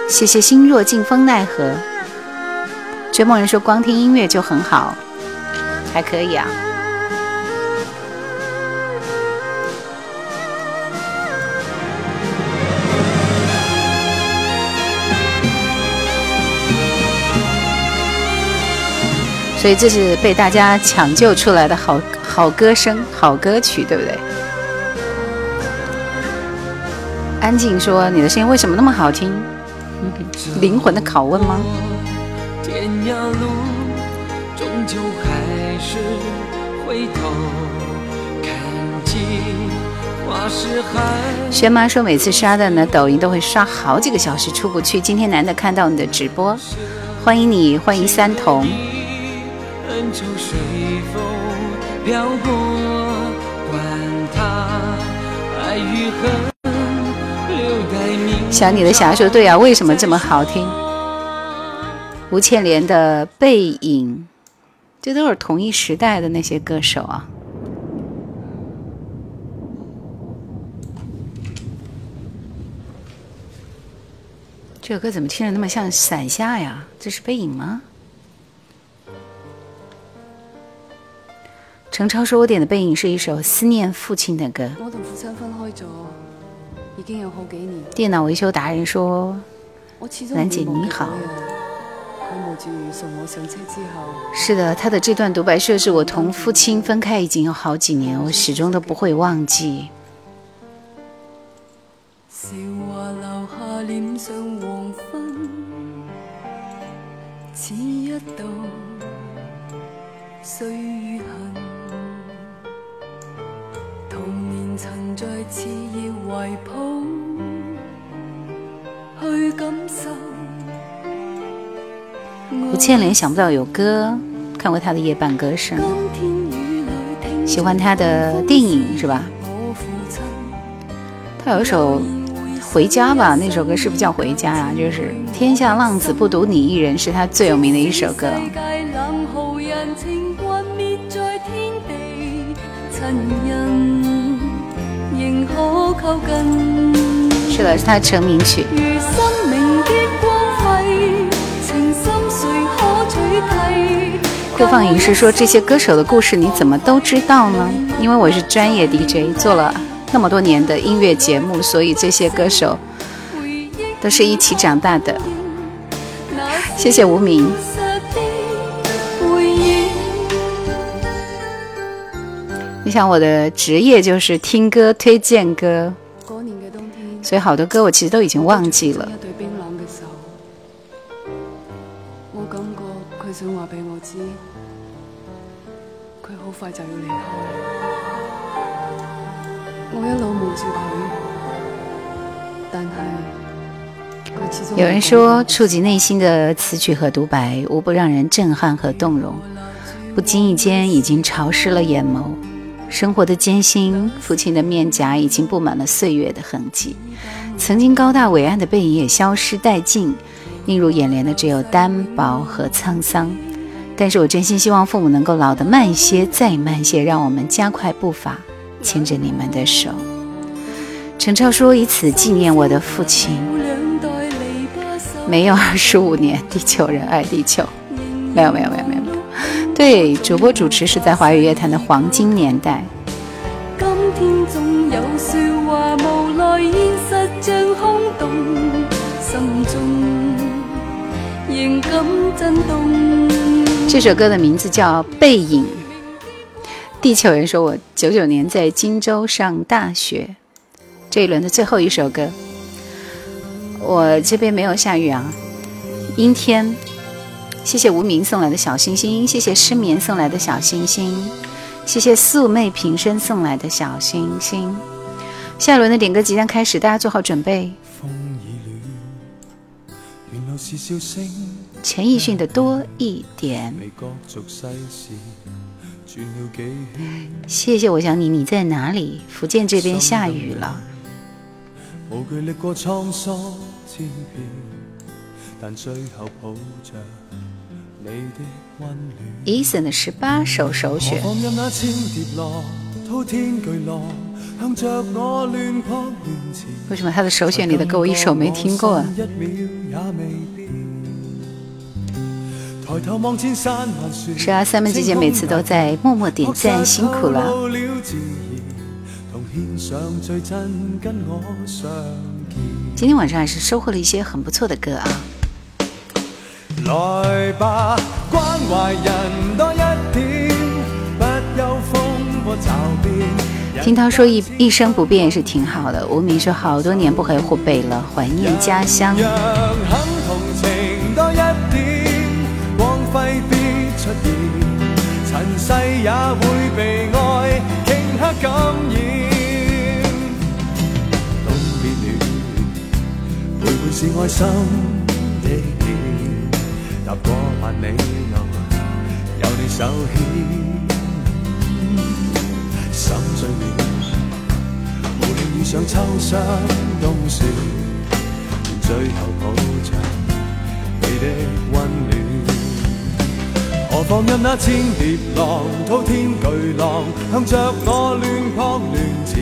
谢谢心若静风奈何。追梦人说光听音乐就很好，还可以啊。所以这是被大家抢救出来的好好歌声、好歌曲，对不对？安静说：“你的声音为什么那么好听？” (laughs) 灵魂的拷问吗？轩妈说：“每次刷的呢，抖音都会刷好几个小时出不去。今天难得看到你的直播，欢迎你，欢迎三童。”随风飘过，管他爱与恨，流想你的侠说对啊，为什么这么好听？吴倩莲的《背影》，这都是同一时代的那些歌手啊。这首歌怎么听着那么像《伞下》呀？这是《背影》吗？陈超说：“我点的《背影》是一首思念父亲的歌。”我同父亲分开咗，已经有好几年。电脑维修达人说：“兰姐你好。”是的，他的这段独白设置，我同父亲分开已经有好几年，我始终都不会忘记。脸上黄昏，似一道岁月痕。曾在炽热怀抱去感受。吴倩莲想不到有歌，看过她的《夜半歌声》，喜欢她的电影是吧？她有一首。回家吧，那首歌是不是叫《回家》呀？就是“天下浪子不独你一人”，是他最有名的一首歌。是的，是他成名曲。顾放影视说：“这些歌手的故事你怎么都知道呢？”因为我是专业 DJ，做了。那么多年的音乐节目，所以这些歌手都是一起长大的。谢谢无名。你想我的职业就是听歌、推荐歌，所以好多歌我其实都已经忘记了。我感觉佢想话俾我知，佢好快就要离开。我一路望住有人说，触及内心的词曲和独白，无不让人震撼和动容。不经意间，已经潮湿了眼眸。生活的艰辛，父亲的面颊已经布满了岁月的痕迹。曾经高大伟岸的背影也消失殆尽，映入眼帘的只有单薄和沧桑。但是我真心希望父母能够老得慢一些，再慢些，让我们加快步伐。牵着你们的手，陈超说：“以此纪念我的父亲。”没有二十五年，地球人爱地球。没有，没有，没有，没有。对，主播主持是在华语乐坛的黄金年代。这首歌的名字叫《背影》。地球人说：“我九九年在荆州上大学，这一轮的最后一首歌。我这边没有下雨啊，阴天。谢谢无名送来的小星星，谢谢失眠送来的小星星，谢谢素昧平生送来的小星星。下一轮的点歌即将开始，大家做好准备。陈奕迅的多一点。”谢谢，我想你，你在哪里？福建这边下雨了。Eason 的十八首首选。为什么他的首选里的歌我一首没听过啊？是啊，三妹姐姐每次都在默默点赞，辛苦了。今天晚上还是收获了一些很不错的歌啊。来吧，关怀人多一点，不忧风波骤变。听他说一一生不变是挺好的。无名说好多年不回湖北了，怀念家乡。世也会被爱顷刻感染。是爱心。踏过万里路，有你手牵。心醉了，无论遇上秋霜冬雪，最后抱着你的温暖。何妨任那千叠浪，滔天巨浪向着我乱扑乱缠，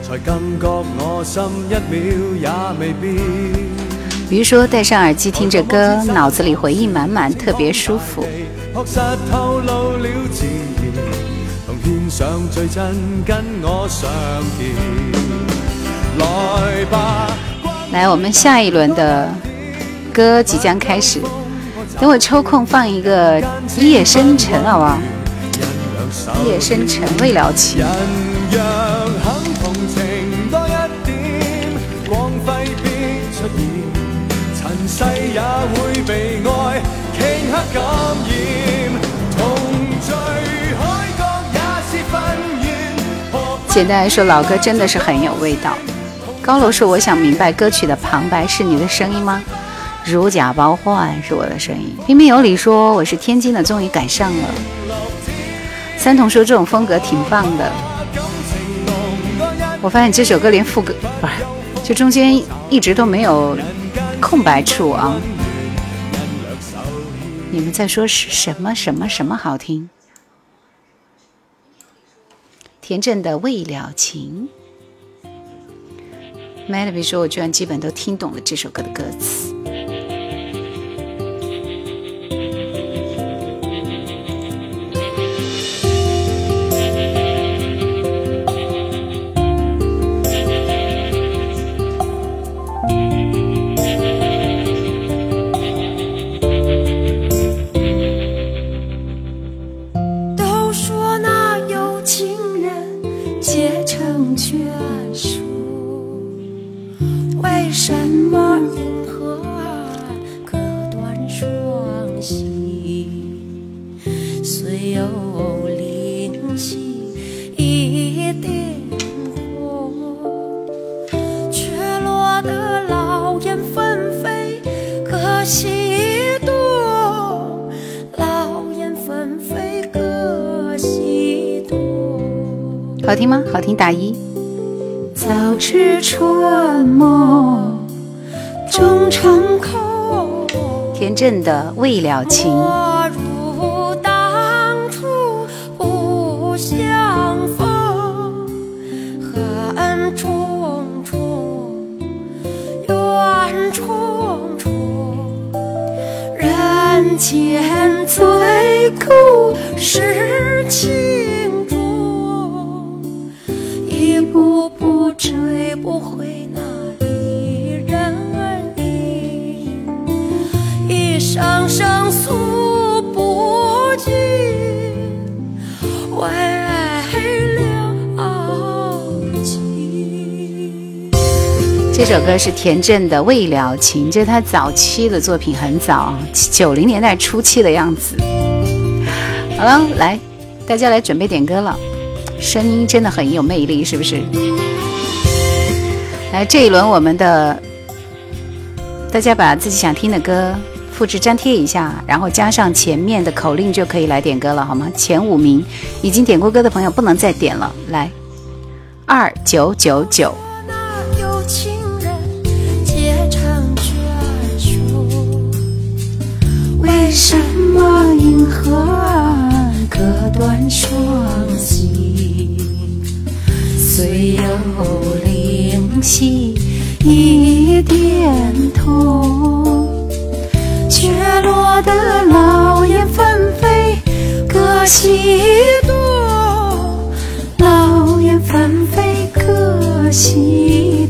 才更觉我心一秒也未变。比如说，戴上耳机听着歌，脑子里回忆满满，特别舒服。来，我们下一轮的歌即将开始，等我抽空放一个《夜深沉》，好不好？夜深沉，未了情。简单来说，老歌真的是很有味道。高楼说：“我想明白，歌曲的旁白是你的声音吗？”如假包换是我的声音。彬彬有礼说：“我是天津的，终于赶上了。”三童说：“这种风格挺棒的。”我发现这首歌连副歌不是，就中间一直都没有空白处啊。你们在说是什么什么什么好听？田震的《未了情》，Melody 说：“我居然基本都听懂了这首歌的歌词。”打一。早知春梦终成空。田震的《未了情》。不回那一人影，一声声诉不尽，为了情。这首歌是田震的《未了情》，这是他早期的作品，很早，九零年代初期的样子。好了，来，大家来准备点歌了。声音真的很有魅力，是不是？来，这一轮我们的，大家把自己想听的歌复制粘贴一下，然后加上前面的口令就可以来点歌了，好吗？前五名已经点过歌的朋友不能再点了。来，二九九九。为什么银河割断双翼？虽有灵犀一点通，却落得老燕纷飞各西东。老燕纷飞各西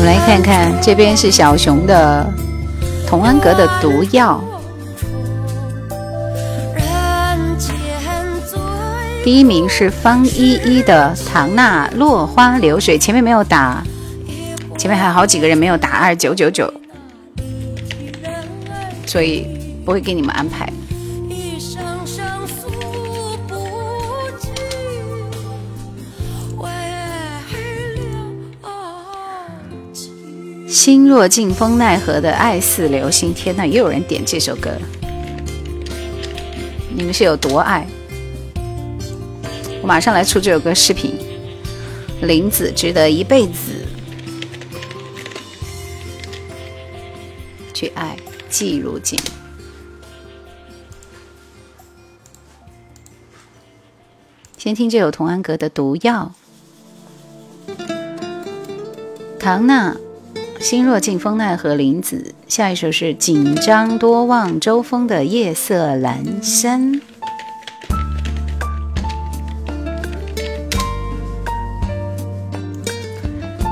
我们来看看，这边是小熊的《童安格的毒药》，第一名是方依依的《唐娜落花流水》，前面没有打，前面还有好几个人没有打二九九九，所以不会给你们安排。心若静风奈何的爱似流星，天呐，也有人点这首歌，你们是有多爱？我马上来出这首歌视频，林子值得一辈子去爱，季如锦。先听这首童安格的《毒药》，唐娜。心若静风奈何林子，下一首是紧张多望周峰的夜色阑珊。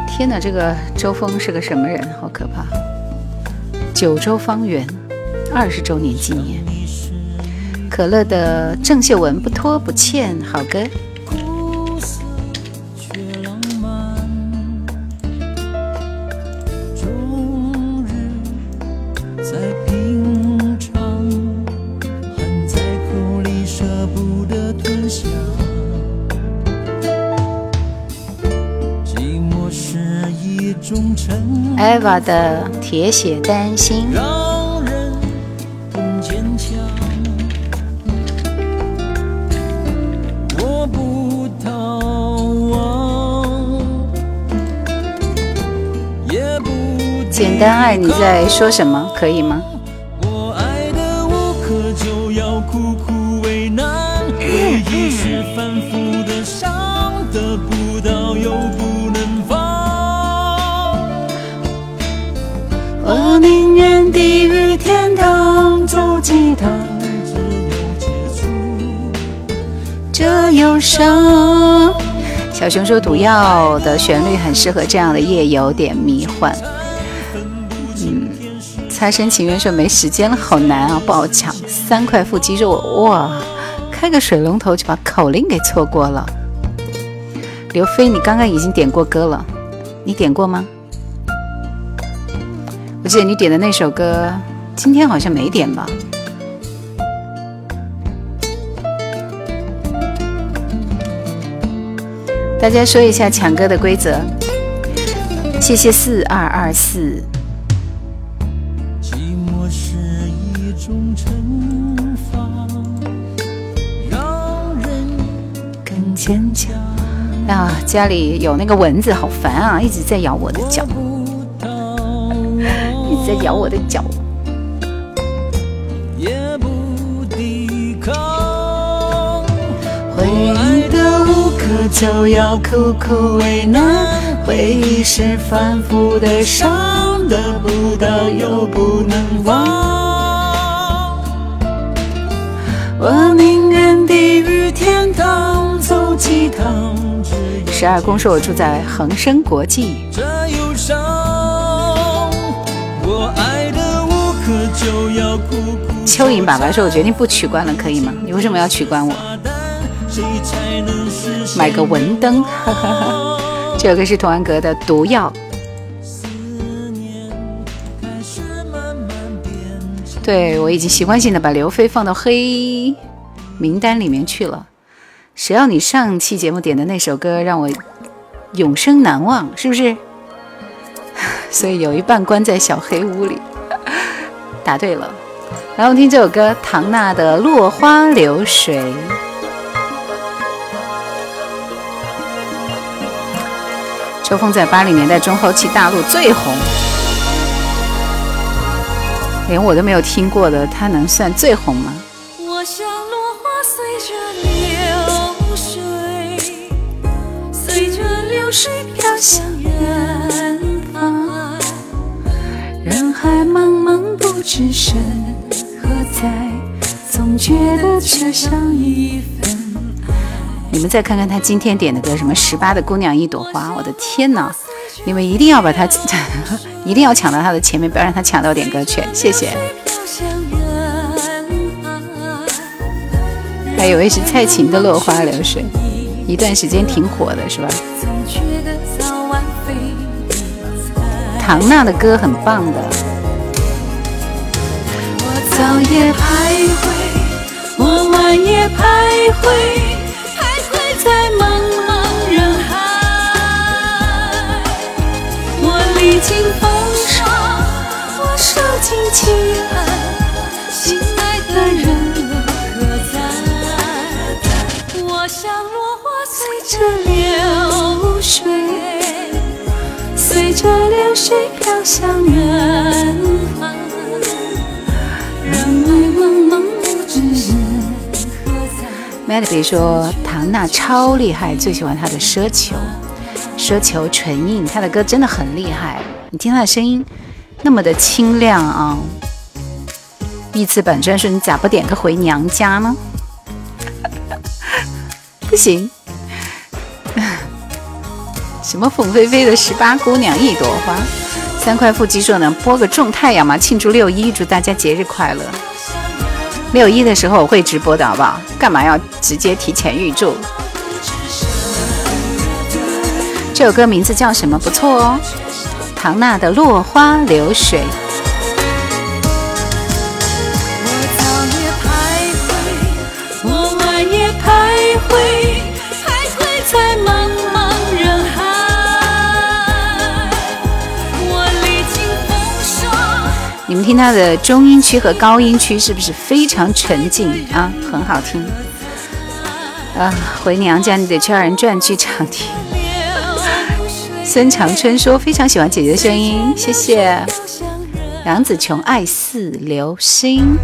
天哪，这个周峰是个什么人？好可怕！九州方圆二十周年纪念，可乐的郑秀文不拖不欠，好歌。Eva 的铁血丹心。简单爱你在说什么？可以吗？伤。小熊说：“毒药的旋律很适合这样的夜，有点迷幻。”嗯，财神情愿说没时间了，好难啊，不好抢。三块腹肌肉，哇，开个水龙头就把口令给错过了。刘飞，你刚刚已经点过歌了，你点过吗？我记得你点的那首歌，今天好像没点吧。大家说一下抢歌的规则，谢谢四二二四。啊，家里有那个蚊子，好烦啊，一直在咬我的脚，一直在咬我的脚。就要苦苦为难，回忆是反复的伤，得不到又不能忘。我宁愿地狱天堂走几趟。十二宫说：“我住在恒生国际。”这忧伤，我爱的无可救药，苦苦。蚯蚓爸爸说：“我决定不取关了，可以吗？你为什么要取关我？”买个文灯，(laughs) 这首歌是童安格的《毒药》。对我已经习惯性的把刘飞放到黑名单里面去了。谁要你上期节目点的那首歌让我永生难忘，是不是？(laughs) 所以有一半关在小黑屋里。(laughs) 答对了，来我们听这首歌，唐娜的《落花流水》。周峰在八零年代中后期大陆最红，连我都没有听过的，他能算最红吗？我像落花随着流水，随着流水飘向远方。人海茫茫不知身何在，总觉得缺少一。你们再看看他今天点的歌，什么十八的姑娘一朵花，我的天哪！你们一定要把他，(laughs) 一定要抢到他的前面，不要让他抢到点歌权，谢谢。还有位是蔡琴的落花流水，一段时间挺火的，是吧？唐娜的歌很棒的。我早夜徘徊，我晚夜徘徊。在茫茫人海，我历经风霜，我受尽。凄寒，心爱的人何在？我像落花随着流水，随着流水飘向远方。Melody 说唐娜超厉害，最喜欢她的《奢求》，奢求纯印，她的歌真的很厉害。你听她的声音。那么的清亮啊！一次板砖说：“你咋不点个回娘家呢？” (laughs) 不行，(laughs) 什么凤飞飞的十八姑娘一朵花？三块腹肌说：“能播个种太阳吗？庆祝六一，祝大家节日快乐。六一的时候我会直播的，好不好？干嘛要直接提前预祝？这首歌名字叫什么？不错哦。”唐娜的落花流水。听他的中音区和高音区是不是非常沉静啊？很好听。啊，回娘家你得去二人转剧场听。孙长春说：“非常喜欢姐姐的声音，谢谢。”杨子琼爱似流星。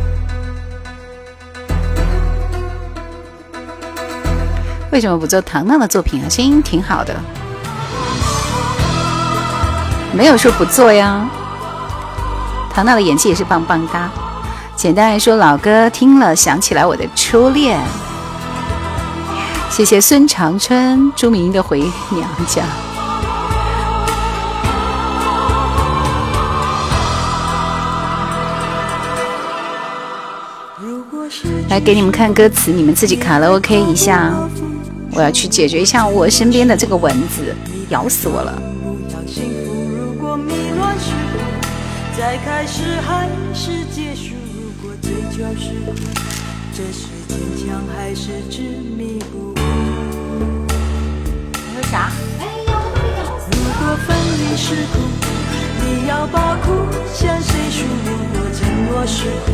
为什么不做糖糖的作品啊？声音挺好的，没有说不做呀。唐娜的演技也是棒棒哒。简单来说，老歌听了想起来我的初恋。谢谢孙长春，朱明的回娘家。来给你们看歌词，你们自己卡拉 OK 一下。我要去解决一下我身边的这个蚊子，咬死我了。才开始还是结束如果追求是苦这是坚强还是执迷不悟你说啥如果分离是苦你要把苦向谁诉如果承诺是苦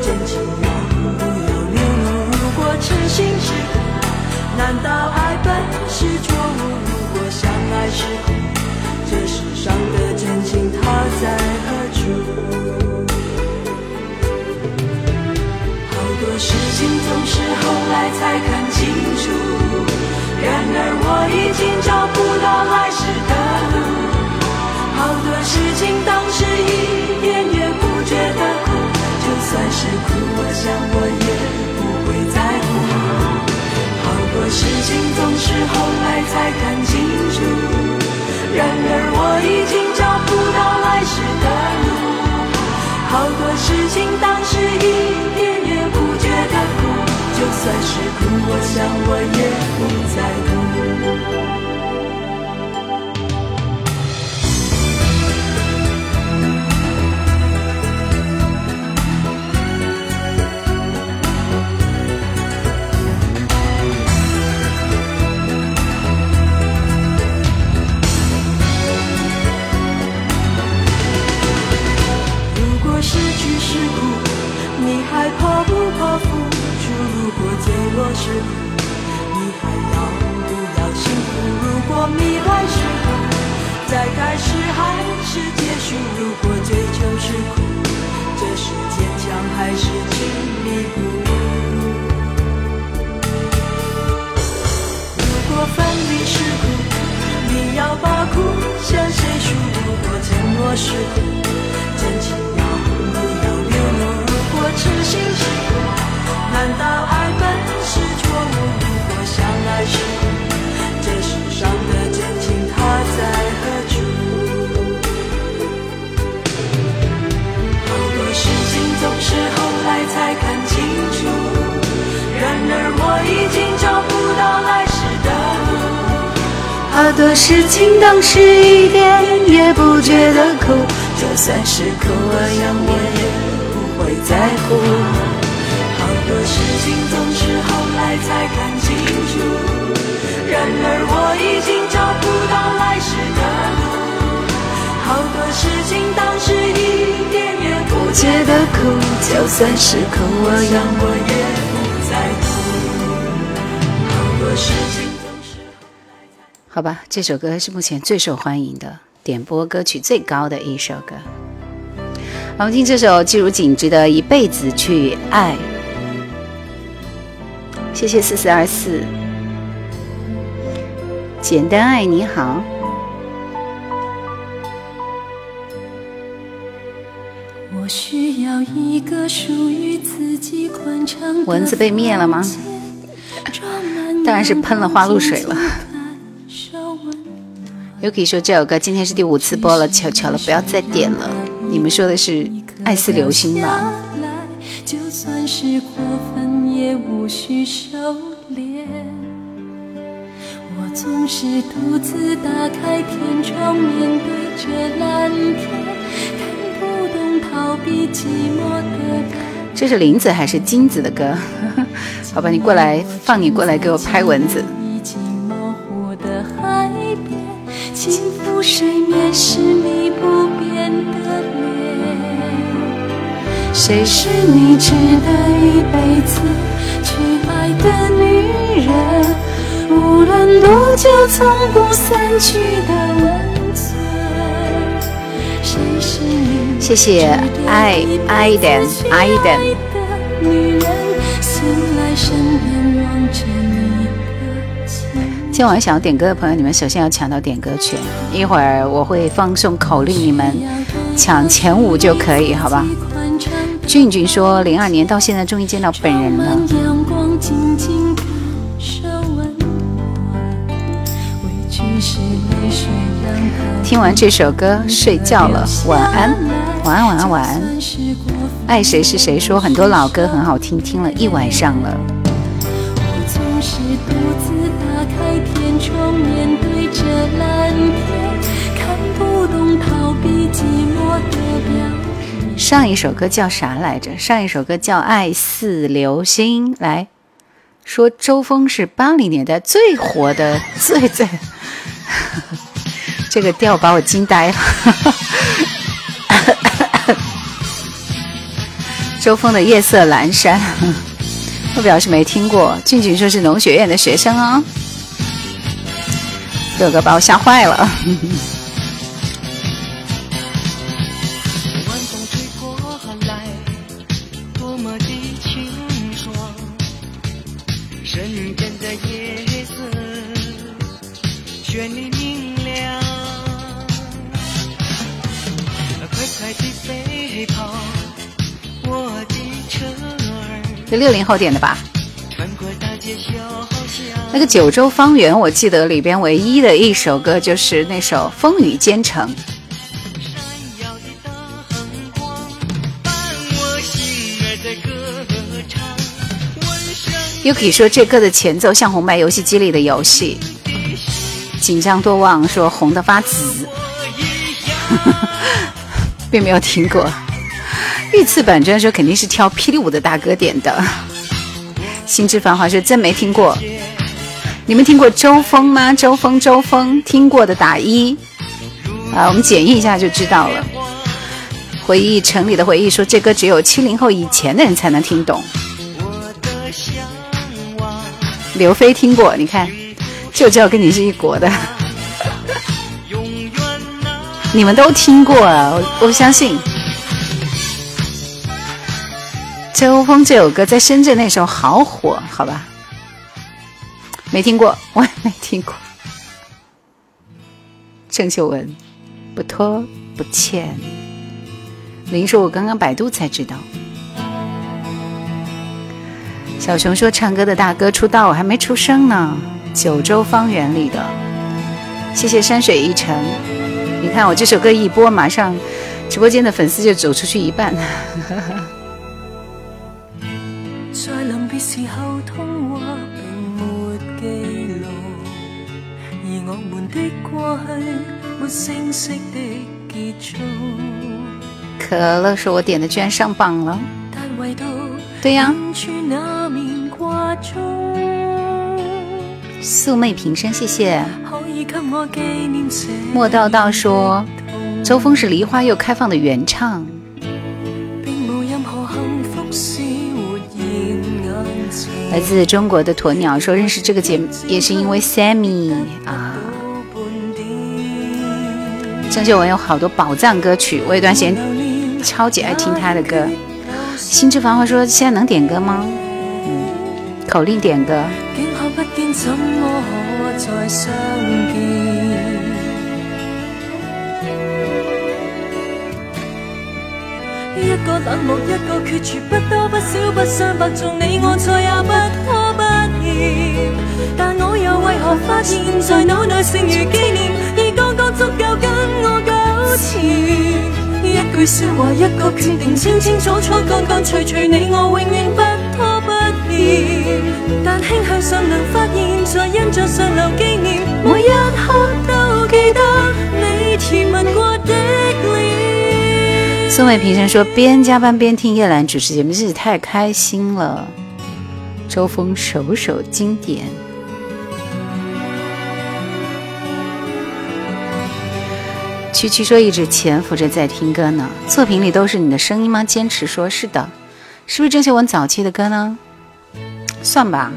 真情要不要流露如果痴心是苦难道爱本是错误？如果相爱是苦这世上的真情它在何处？好多事情总是后来才看清楚，然而我已经找不到来时的路。好多事情当时一点也不觉得苦，就算是苦，我想我也不会在乎。好多。事情总是后来才看清楚，然而我已经找不到来时的路。好多事情当时一点也不觉得苦，就算是苦，我想我也不在乎。情当时一点也不觉得苦，就算是苦，我想我也不会在乎。好多事情总是后来才看清楚，然而我已经找不到来时的路。好多事情当时一点也不觉得苦就算是苦，我想我也不在乎。好多事情好吧，这首歌是目前最受欢迎的，点播歌曲最高的一首歌。我们听这首季如锦值得一辈子去爱。谢谢四四二四，简单爱你好。我需要一个属于自己宽敞的蚊子被灭了吗？当然是喷了花露水了。(laughs) Yuki 说这首歌今天是第五次播了，求求了不要再点了。你们说的是《爱似流星》吧？就算是过分也无需收敛。我总是独自打开天窗，面对着蓝天，看不懂逃避寂寞的。这是林子还是金子的歌？(laughs) 好吧，你过来，放你过来给我拍蚊子。轻抚睡眠是你不变的脸。谁是你值得一辈子去爱的女人？无论多久，从不散去的温存。谁是你谢谢爱爱的爱的女人？醒来身边。今晚想要点歌的朋友，你们首先要抢到点歌权，一会儿我会放送口令，你们抢前五就可以，好吧？俊俊说，零二年到现在终于见到本人了。听完这首歌睡觉了，晚安，晚安，晚安，晚安。爱谁是谁说很多老歌很好听，听了一晚上了。上一首歌叫啥来着？上一首歌叫《爱似流星》。来说，周峰是八零年代最火的、最最…… (laughs) 这个调把我惊呆了。(laughs) 周峰的《夜色阑珊》，(laughs) 我表示没听过。俊俊说是农学院的学生哦，这首歌把我吓坏了。这六零后点的吧？那个九州方圆，我记得里边唯一的一首歌就是那首《风雨兼程》。Yuki 说这歌的前奏像红白游戏机里的游戏，紧张多忘说红的发紫，(laughs) 并没有听过。御赐版专说肯定是挑霹雳舞的大哥点的。心之繁华说真没听过，你们听过周峰吗？周峰，周峰，听过的打一。啊，我们检验一下就知道了。回忆城里的回忆说这歌只有七零后以前的人才能听懂。刘飞听过，你看，就知道跟你是一国的。(laughs) 你们都听过啊，我我相信。周峰这首歌在深圳那时候好火，好吧？没听过，(laughs) 我也没听过。郑秀文，不拖不欠。林说：“我刚刚百度才知道。”小熊说：“唱歌的大哥出道，我还没出生呢。”九州方圆里的，谢谢山水一程。你看我这首歌一播，马上直播间的粉丝就走出去一半。(laughs) 可乐说：“我点的居然上榜了。”对呀。素昧平生，谢谢。莫道道说：“周峰是梨花又开放的原唱。”来自中国的鸵鸟说认识这个节目也是因为 Sammy 啊。郑秀文有好多宝藏歌曲，我有段时间超级爱听他的歌。心之繁华说现在能点歌吗？嗯，口令点歌。一个冷漠，一个决绝，不多不少，不相伯仲，你我再也不拖不欠。但我又为何发现，在脑内剩余纪念，足够跟我纠缠。一句说话，一个决定，清清楚楚，干干脆脆，你我永远不拖不欠。但庆幸尚能发现，在印象上留纪念，每一刻都记得你甜吻过的脸。宋伟平生说：“边加班边听叶兰主持节目，日子太开心了。”周峰首首经典。曲曲说：“一直潜伏着在听歌呢，作品里都是你的声音吗？”坚持说：“是的。”是不是郑秀文早期的歌呢？算吧。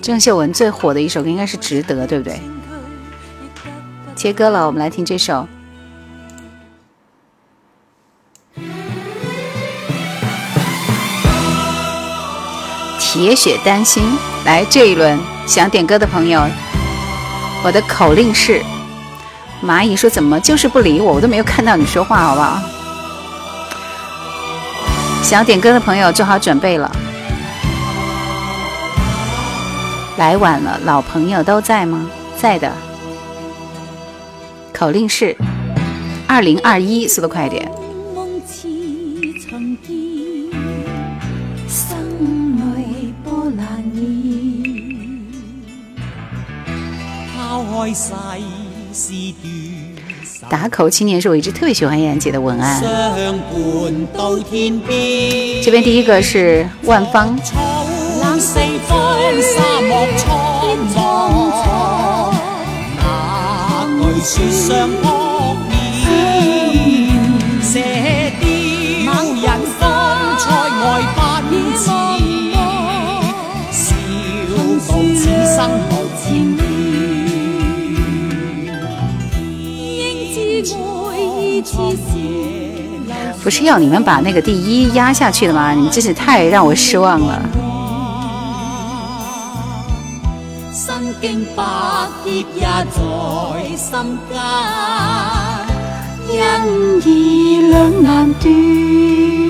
郑秀文最火的一首歌应该是《值得》，对不对？切歌了，我们来听这首《铁血丹心》。来，这一轮想点歌的朋友，我的口令是：蚂蚁说怎么就是不理我，我都没有看到你说话，好不好？想点歌的朋友做好准备了。来晚了，老朋友都在吗？在的。口令是二零二一，速度快一点。打口青年是我一直特别喜欢燕姐的文案。这边第一个是万芳。雪不是要你们把那个第一压下去的吗？你们真是太让我失望了。经百劫也在心间，因义两难断。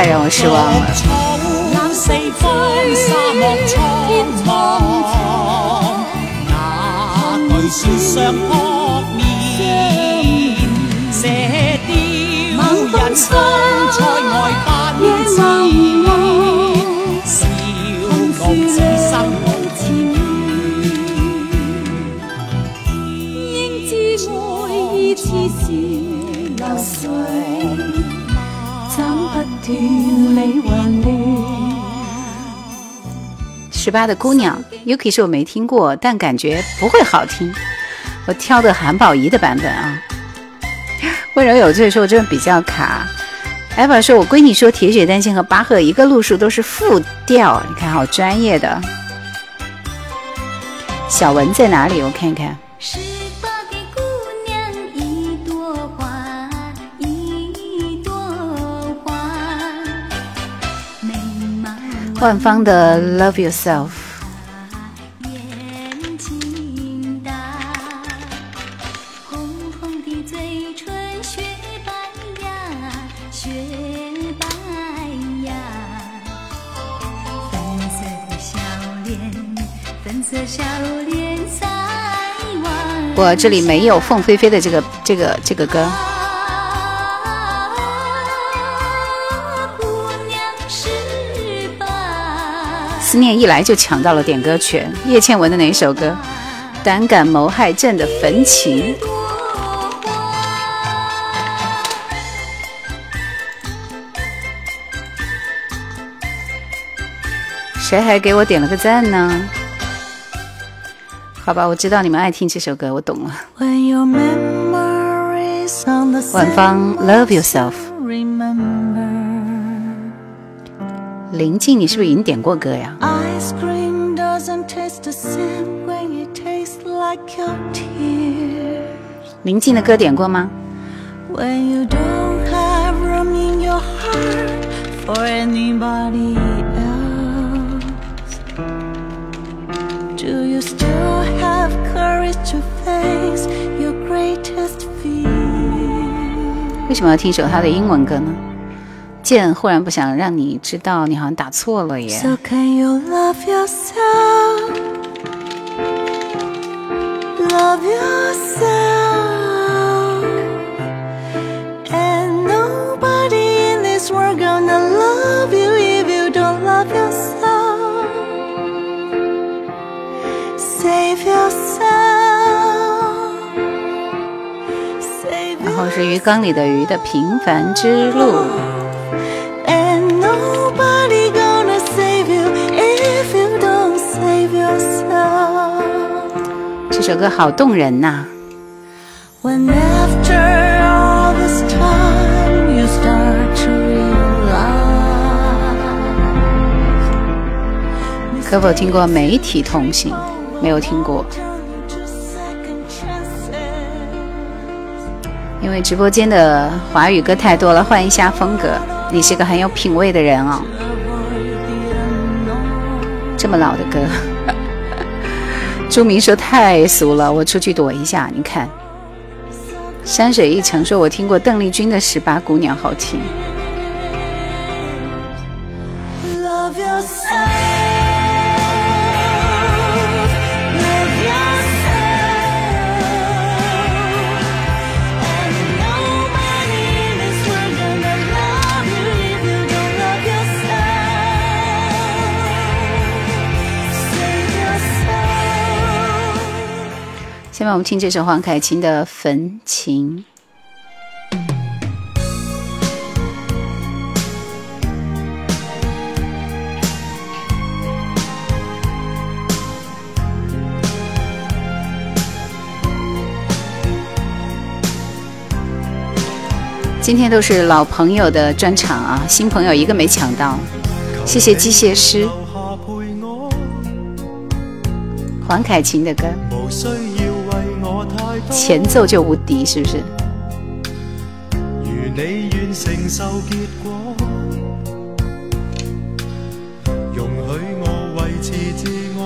太让我失望了。四方沙漠苍茫，那巨雪上扑面。十八的姑娘，Yuki 是我没听过，但感觉不会好听。我挑的韩宝仪的版本啊。(laughs) 温柔有罪说：“我这比较卡。” Eva 说：“我闺女说铁血丹心和巴赫一个路数都是复调，你看好专业的。”小文在哪里？我看看。万芳的《Love Yourself》。我这里没有凤飞飞的这个这个这个歌。思念一来就抢到了点歌权。叶倩文的哪首歌？胆敢谋害朕的焚情。谁还给我点了个赞呢？好吧，我知道你们爱听这首歌，我懂了。晚芳，Love Yourself。林静，你是不是已经点过歌呀？林静的歌点过吗？为什么要听首他的英文歌呢？剑忽然不想让你知道，你好像打错了耶。然后是鱼缸里的鱼的平凡之路。首歌好动人呐！可否听过媒体同行？没有听过，因为直播间的华语歌太多了，换一下风格。你是个很有品味的人哦，这么老的歌，朱明说太俗了，我出去躲一下。你看，山水一程说，我听过邓丽君的《十八姑娘》，好听。下面我们听这首黄凯芹的《焚情》。今天都是老朋友的专场啊，新朋友一个没抢到，谢谢机械师。黄凯芹的歌。前奏就无敌，是不是？如你愿承受结果，容许我维持自我。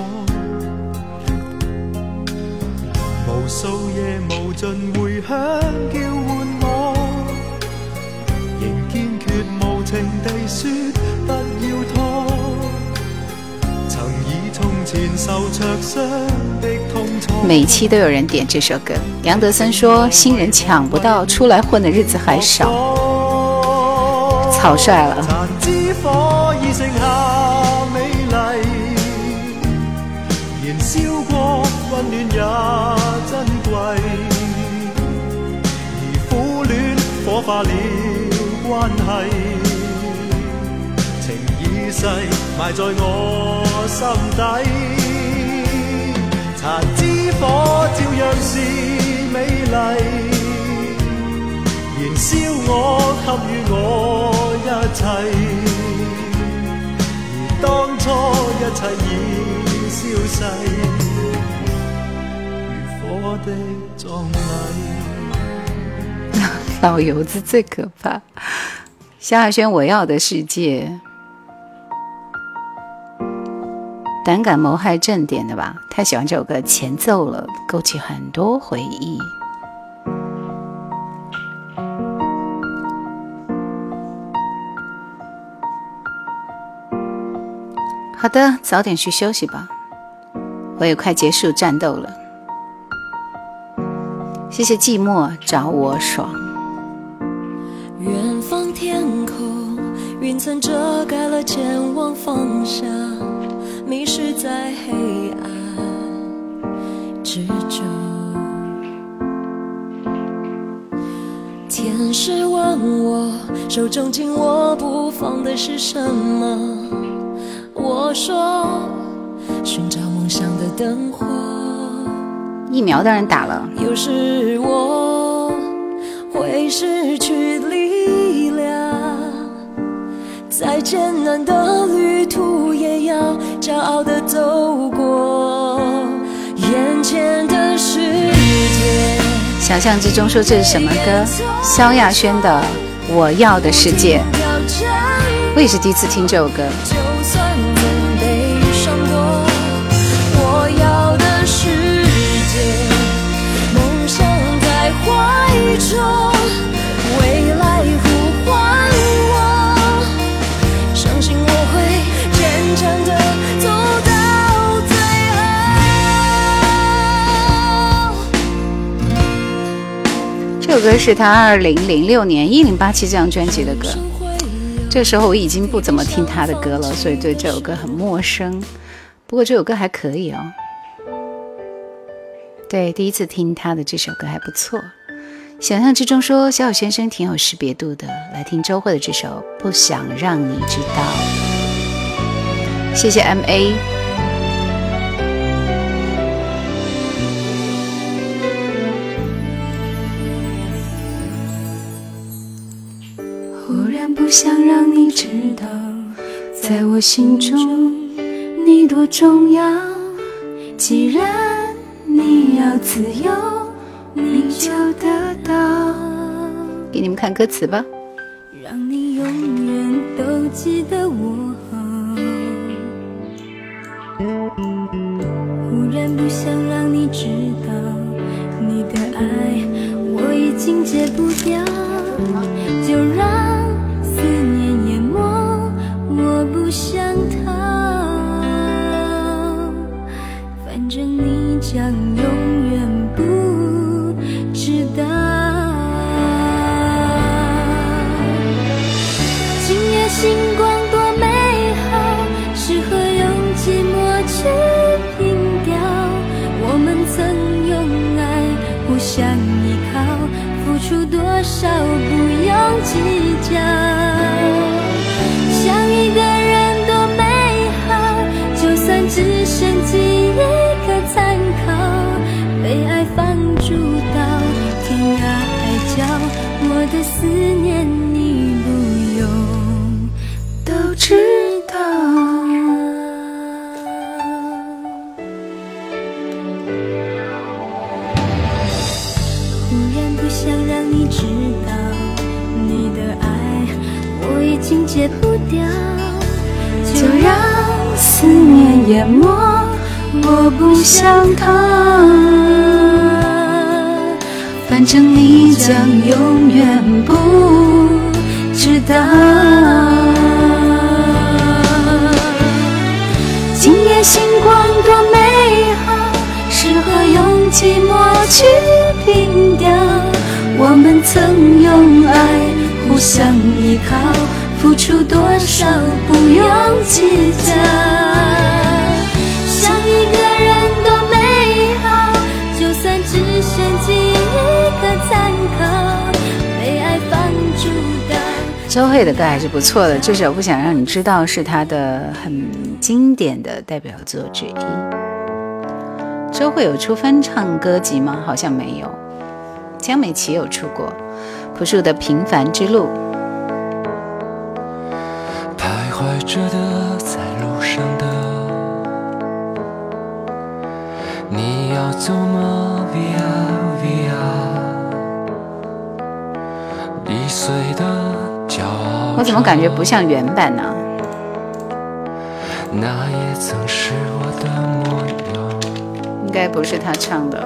无数夜无尽回响叫唤我，仍坚决无情地说不每期都有人点这首歌。杨德森说：“新人抢不到，出来混的日子还少。”草率了。情埋在我心底，残枝火照样是。美丽燃烧我给予我一切而当初一切已消逝如火的葬礼老油子最可怕萧亚轩我要的世界胆敢谋害正点的吧，太喜欢这首歌前奏了，勾起很多回忆。好的，早点去休息吧，我也快结束战斗了。谢谢寂寞找我爽。远方天空，云层遮盖了前往方向。迷失在黑暗之中。天使问我，手中紧握不放的是什么？我说，寻找梦想的灯火。疫苗当然打了。有时我会失去力量，再艰难的旅途骄傲的走过眼前的世界。想象之中说这是什么歌？萧亚轩的《我要的世界》。我也是第一次听这首歌。这首歌是他二零零六年《一零八七》这张专辑的歌。这时候我已经不怎么听他的歌了，所以对这首歌很陌生。不过这首歌还可以哦。对，第一次听他的这首歌还不错。想象之中说小小先生挺有识别度的，来听周慧的这首《不想让你知道》。谢谢 M A。不想让你知道，在我心中你多重要。既然你要自由，你就得到。给你们看歌词吧。让你永远都记得我。忽然不想让你知道，你的爱我已经戒不掉，淹没，我不想逃。反正你将永远不知道。今夜星光多美好，适合用寂寞去凭吊。我们曾用爱互相依靠。付出多少不用计较，周蕙的歌还是不错的，这首不想让你知道是她的很经典的代表作之一。周蕙有出翻唱歌集吗？好像没有。江美琪有出过《朴树的平凡之路》。怎么感觉不像原版呢？那也曾是我的模样。应该不是他唱的。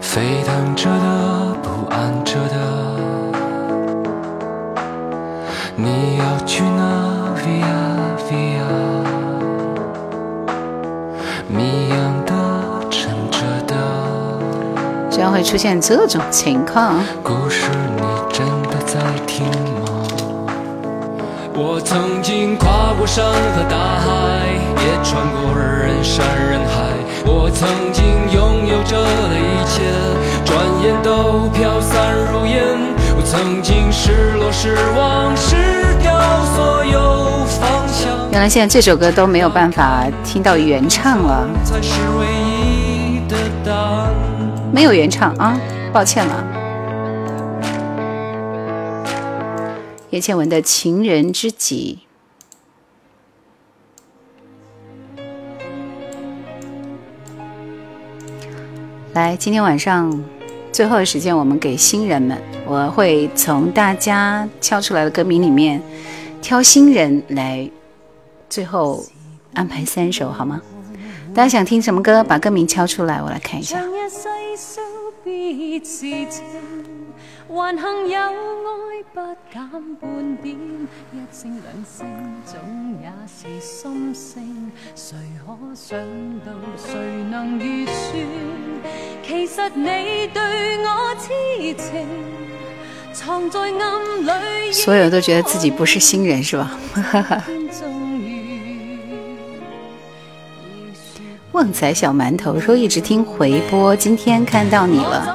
沸腾着的，不安着的，你要去哪？居然会出现这种情况。故事我曾经跨过山和大海，也穿过人山人海。我曾经拥有着的一切，转眼都飘散如烟。我曾经失落失望失掉所有方向。原来现在这首歌都没有办法听到原唱了。才是唯一的答案。没有原唱啊，抱歉了。叶倩文的《情人知己》。来，今天晚上最后的时间，我们给新人们，我会从大家敲出来的歌名里面挑新人来，最后安排三首，好吗？大家想听什么歌？把歌名敲出来，我来看一下。还幸有爱不减半点，一声两声总也是心声。谁可想到，谁能预算？其实你对我痴情，藏在暗里。所有人都觉得自己不是新人，是吧？(laughs) 旺仔小馒头说一直听回播，今天看到你了。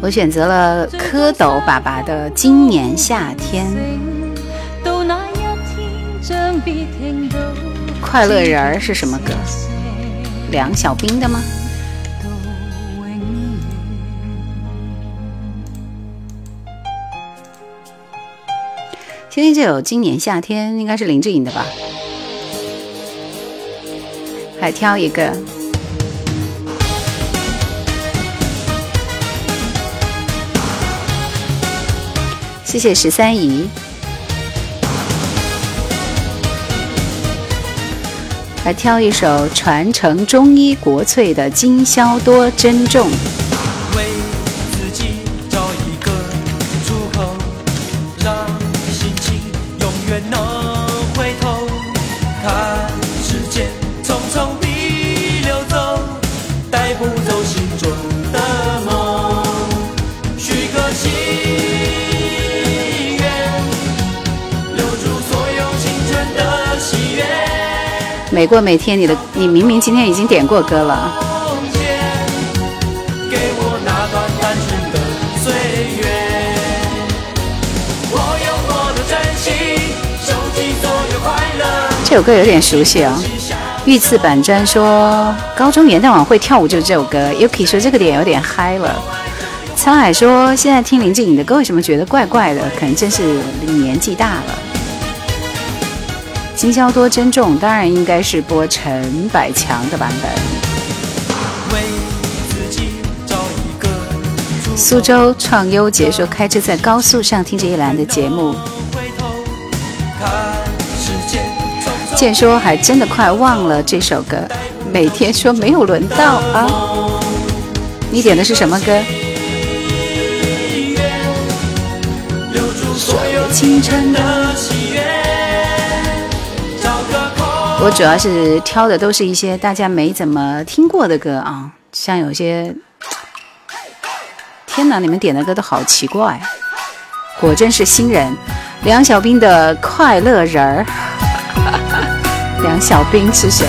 我选择了蝌蚪爸爸的《今年夏天》。快乐人儿是什么歌？梁小冰的吗？听听这首《今年夏天》，应该是林志颖的吧？还挑一个。谢谢十三姨，来挑一首传承中医国粹的《今宵多珍重》。每过每天，你的你明明今天已经点过歌了。这首歌有点熟悉哦。御赐板砖说，高中元旦晚会跳舞就是这首歌。Yuki 说这个点有点嗨了。沧海说，现在听林志颖的歌为什么觉得怪怪的？可能真是年纪大了。今宵多珍重，当然应该是播陈百强的版本。苏州创优杰说，开车在高速上听着一兰的节目。健说还真的快忘了这首歌，每天说没有轮到啊。你点的是什么歌？清晨的。我主要是挑的都是一些大家没怎么听过的歌啊，像有些，天哪，你们点的歌都好奇怪，果真是新人。梁小冰的快乐人儿，(laughs) 梁小冰是谁？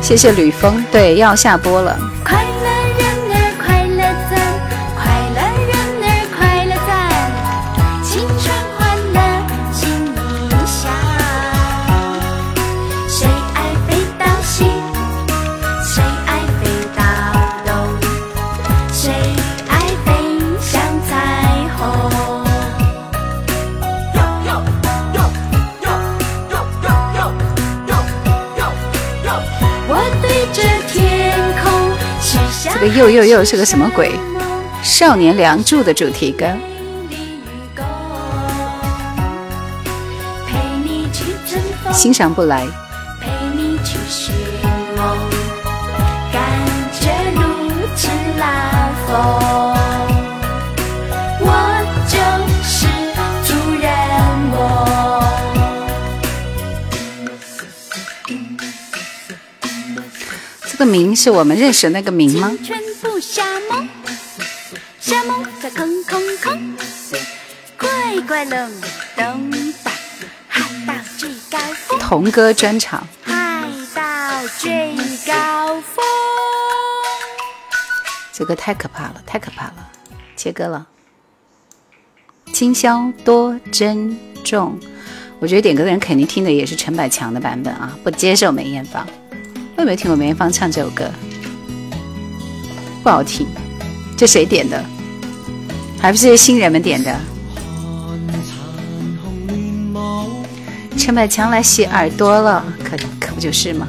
谢谢吕峰，对，要下播了。又又又是个什么鬼？《少年梁祝》的主题歌，欣赏不来。明是我们认识的那个明吗？童歌专场。嗨到最高峰。这个太可怕了，太可怕了，切歌了。今宵多珍重，我觉得点歌的人肯定听的也是陈百强的版本啊，不接受梅艳芳。有没有听过梅艳芳唱这首歌？不好听，这谁点的？还不是新人们点的？陈百强来洗耳朵了，可可不就是吗？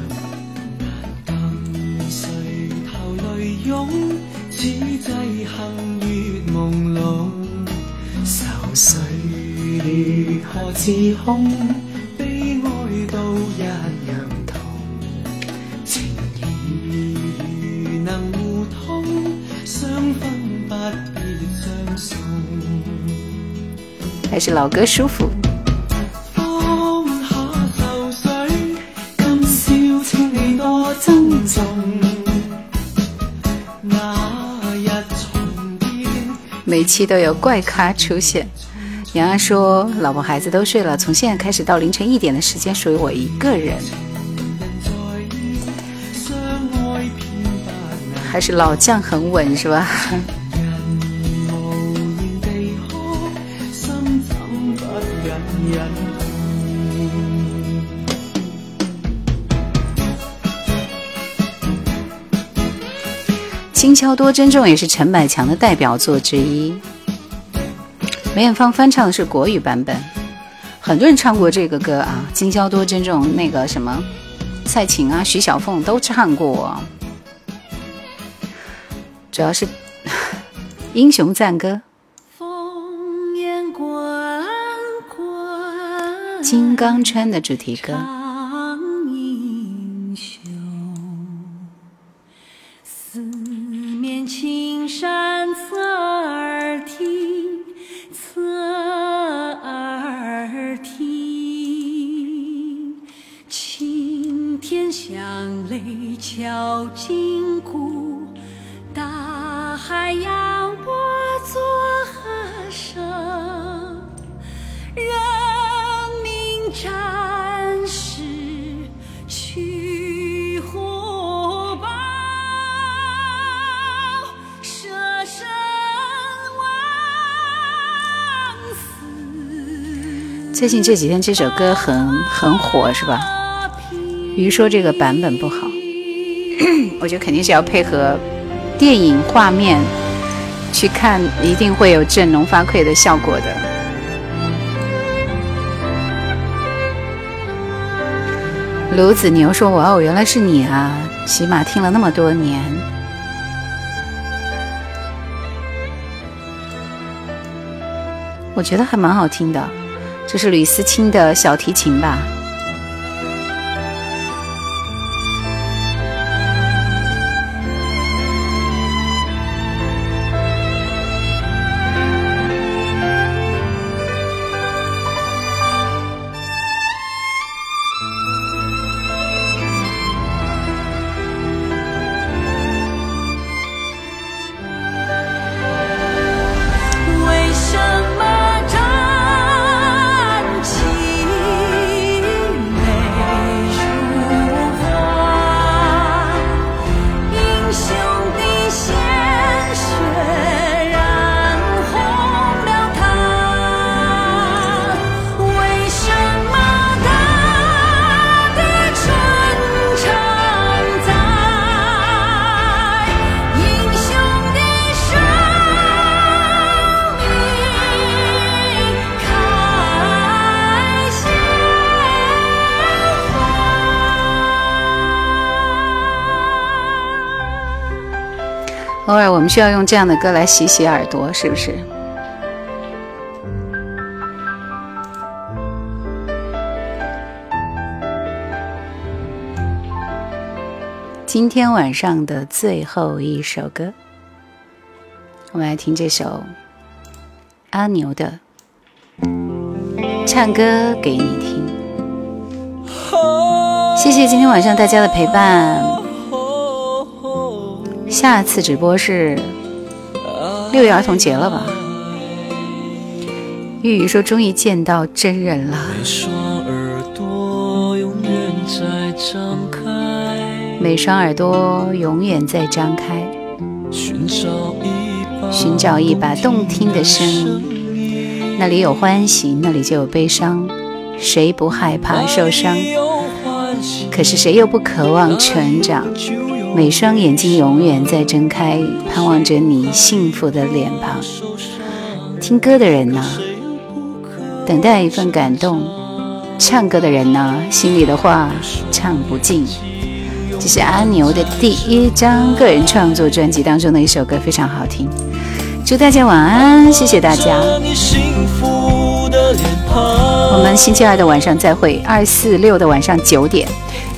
相分不必相信还是老歌舒服。放下愁绪，今宵请你多珍重。那日重见每期都有怪咖出现。杨洋说：“老婆孩子都睡了，从现在开始到凌晨一点的时间属于我一个人。”还是老将很稳，是吧？今宵多珍重也是陈百强的代表作之一。梅艳芳翻唱的是国语版本，很多人唱过这个歌啊。今宵多珍重，那个什么蔡琴啊、徐小凤都唱过。主要是 (laughs) 英雄赞歌。金刚川的主题歌。英雄四面青山侧耳听，侧耳听，青天响雷敲金最近这几天这首歌很很火，是吧？鱼说这个版本不好。我觉得肯定是要配合电影画面去看，一定会有振聋发聩的效果的。卢子牛说：“哇哦，原来是你啊！起码听了那么多年，我觉得还蛮好听的。这是吕思清的小提琴吧？”我们需要用这样的歌来洗洗耳朵，是不是？今天晚上的最后一首歌，我们来听这首阿牛的《唱歌给你听》。谢谢今天晚上大家的陪伴。下次直播是六一儿童节了吧？玉玉说终于见到真人了。每双耳朵永远在张开，每双耳朵永远在张开，寻找一把寻找一把动听的声音。那里有欢喜，那里就有悲伤。谁不害怕受伤？可是谁又不渴望成长？每双眼睛永远在睁开，盼望着你幸福的脸庞。听歌的人呢，等待一份感动；唱歌的人呢，心里的话唱不尽。这是阿牛的第一张个人创作专辑当中的一首歌，非常好听。祝大家晚安，谢谢大家。我们星期二的晚上再会，二四六的晚上九点，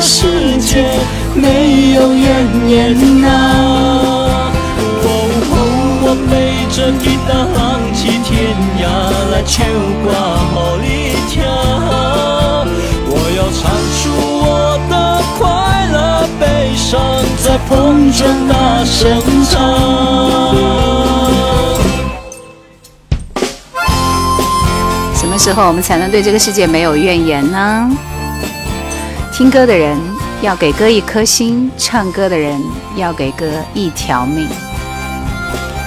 世界没有怨言啊？哦，我背着吉他浪迹天涯来唱歌好你听，我要唱出我的快乐悲伤，在风中大声唱。什么时候，我们才能对这个世界没有怨言呢。听歌的人要给歌一颗心，唱歌的人要给歌一条命。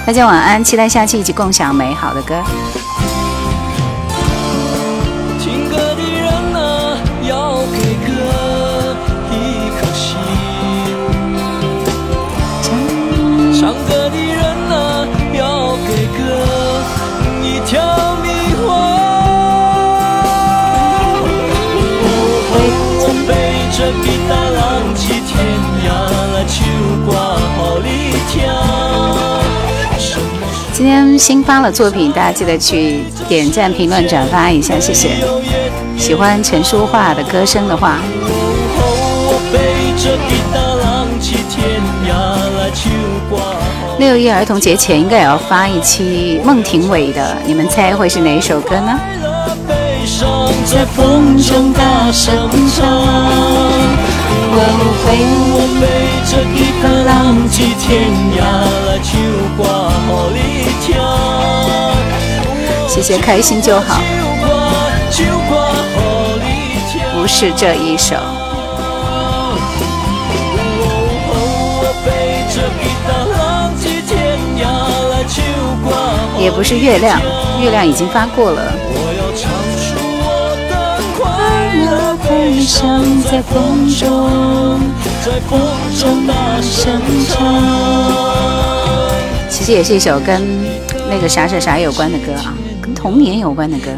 大家晚安，期待下期一起共享美好的歌。天新发了作品，大家记得去点赞、评论、转发一下，谢谢。喜欢陈淑桦的歌声的话，六一儿童节前应该也要发一期孟庭苇的，你们猜会是哪一首歌呢？在风中大声唱，我背着吉他浪迹天涯来唱歌给你听。谢谢，开心就好。不是这一首。也不是月亮，月亮已经发过了。悲伤在风中，在风中大声唱。其实也是一首跟那个啥啥啥有关的歌啊，跟童年有关的歌。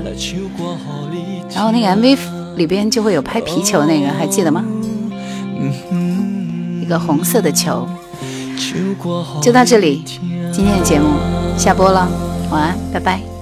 然后那个 MV 里边就会有拍皮球那个，还记得吗？一个红色的球。就到这里，今天的节目下播了，晚安，拜拜。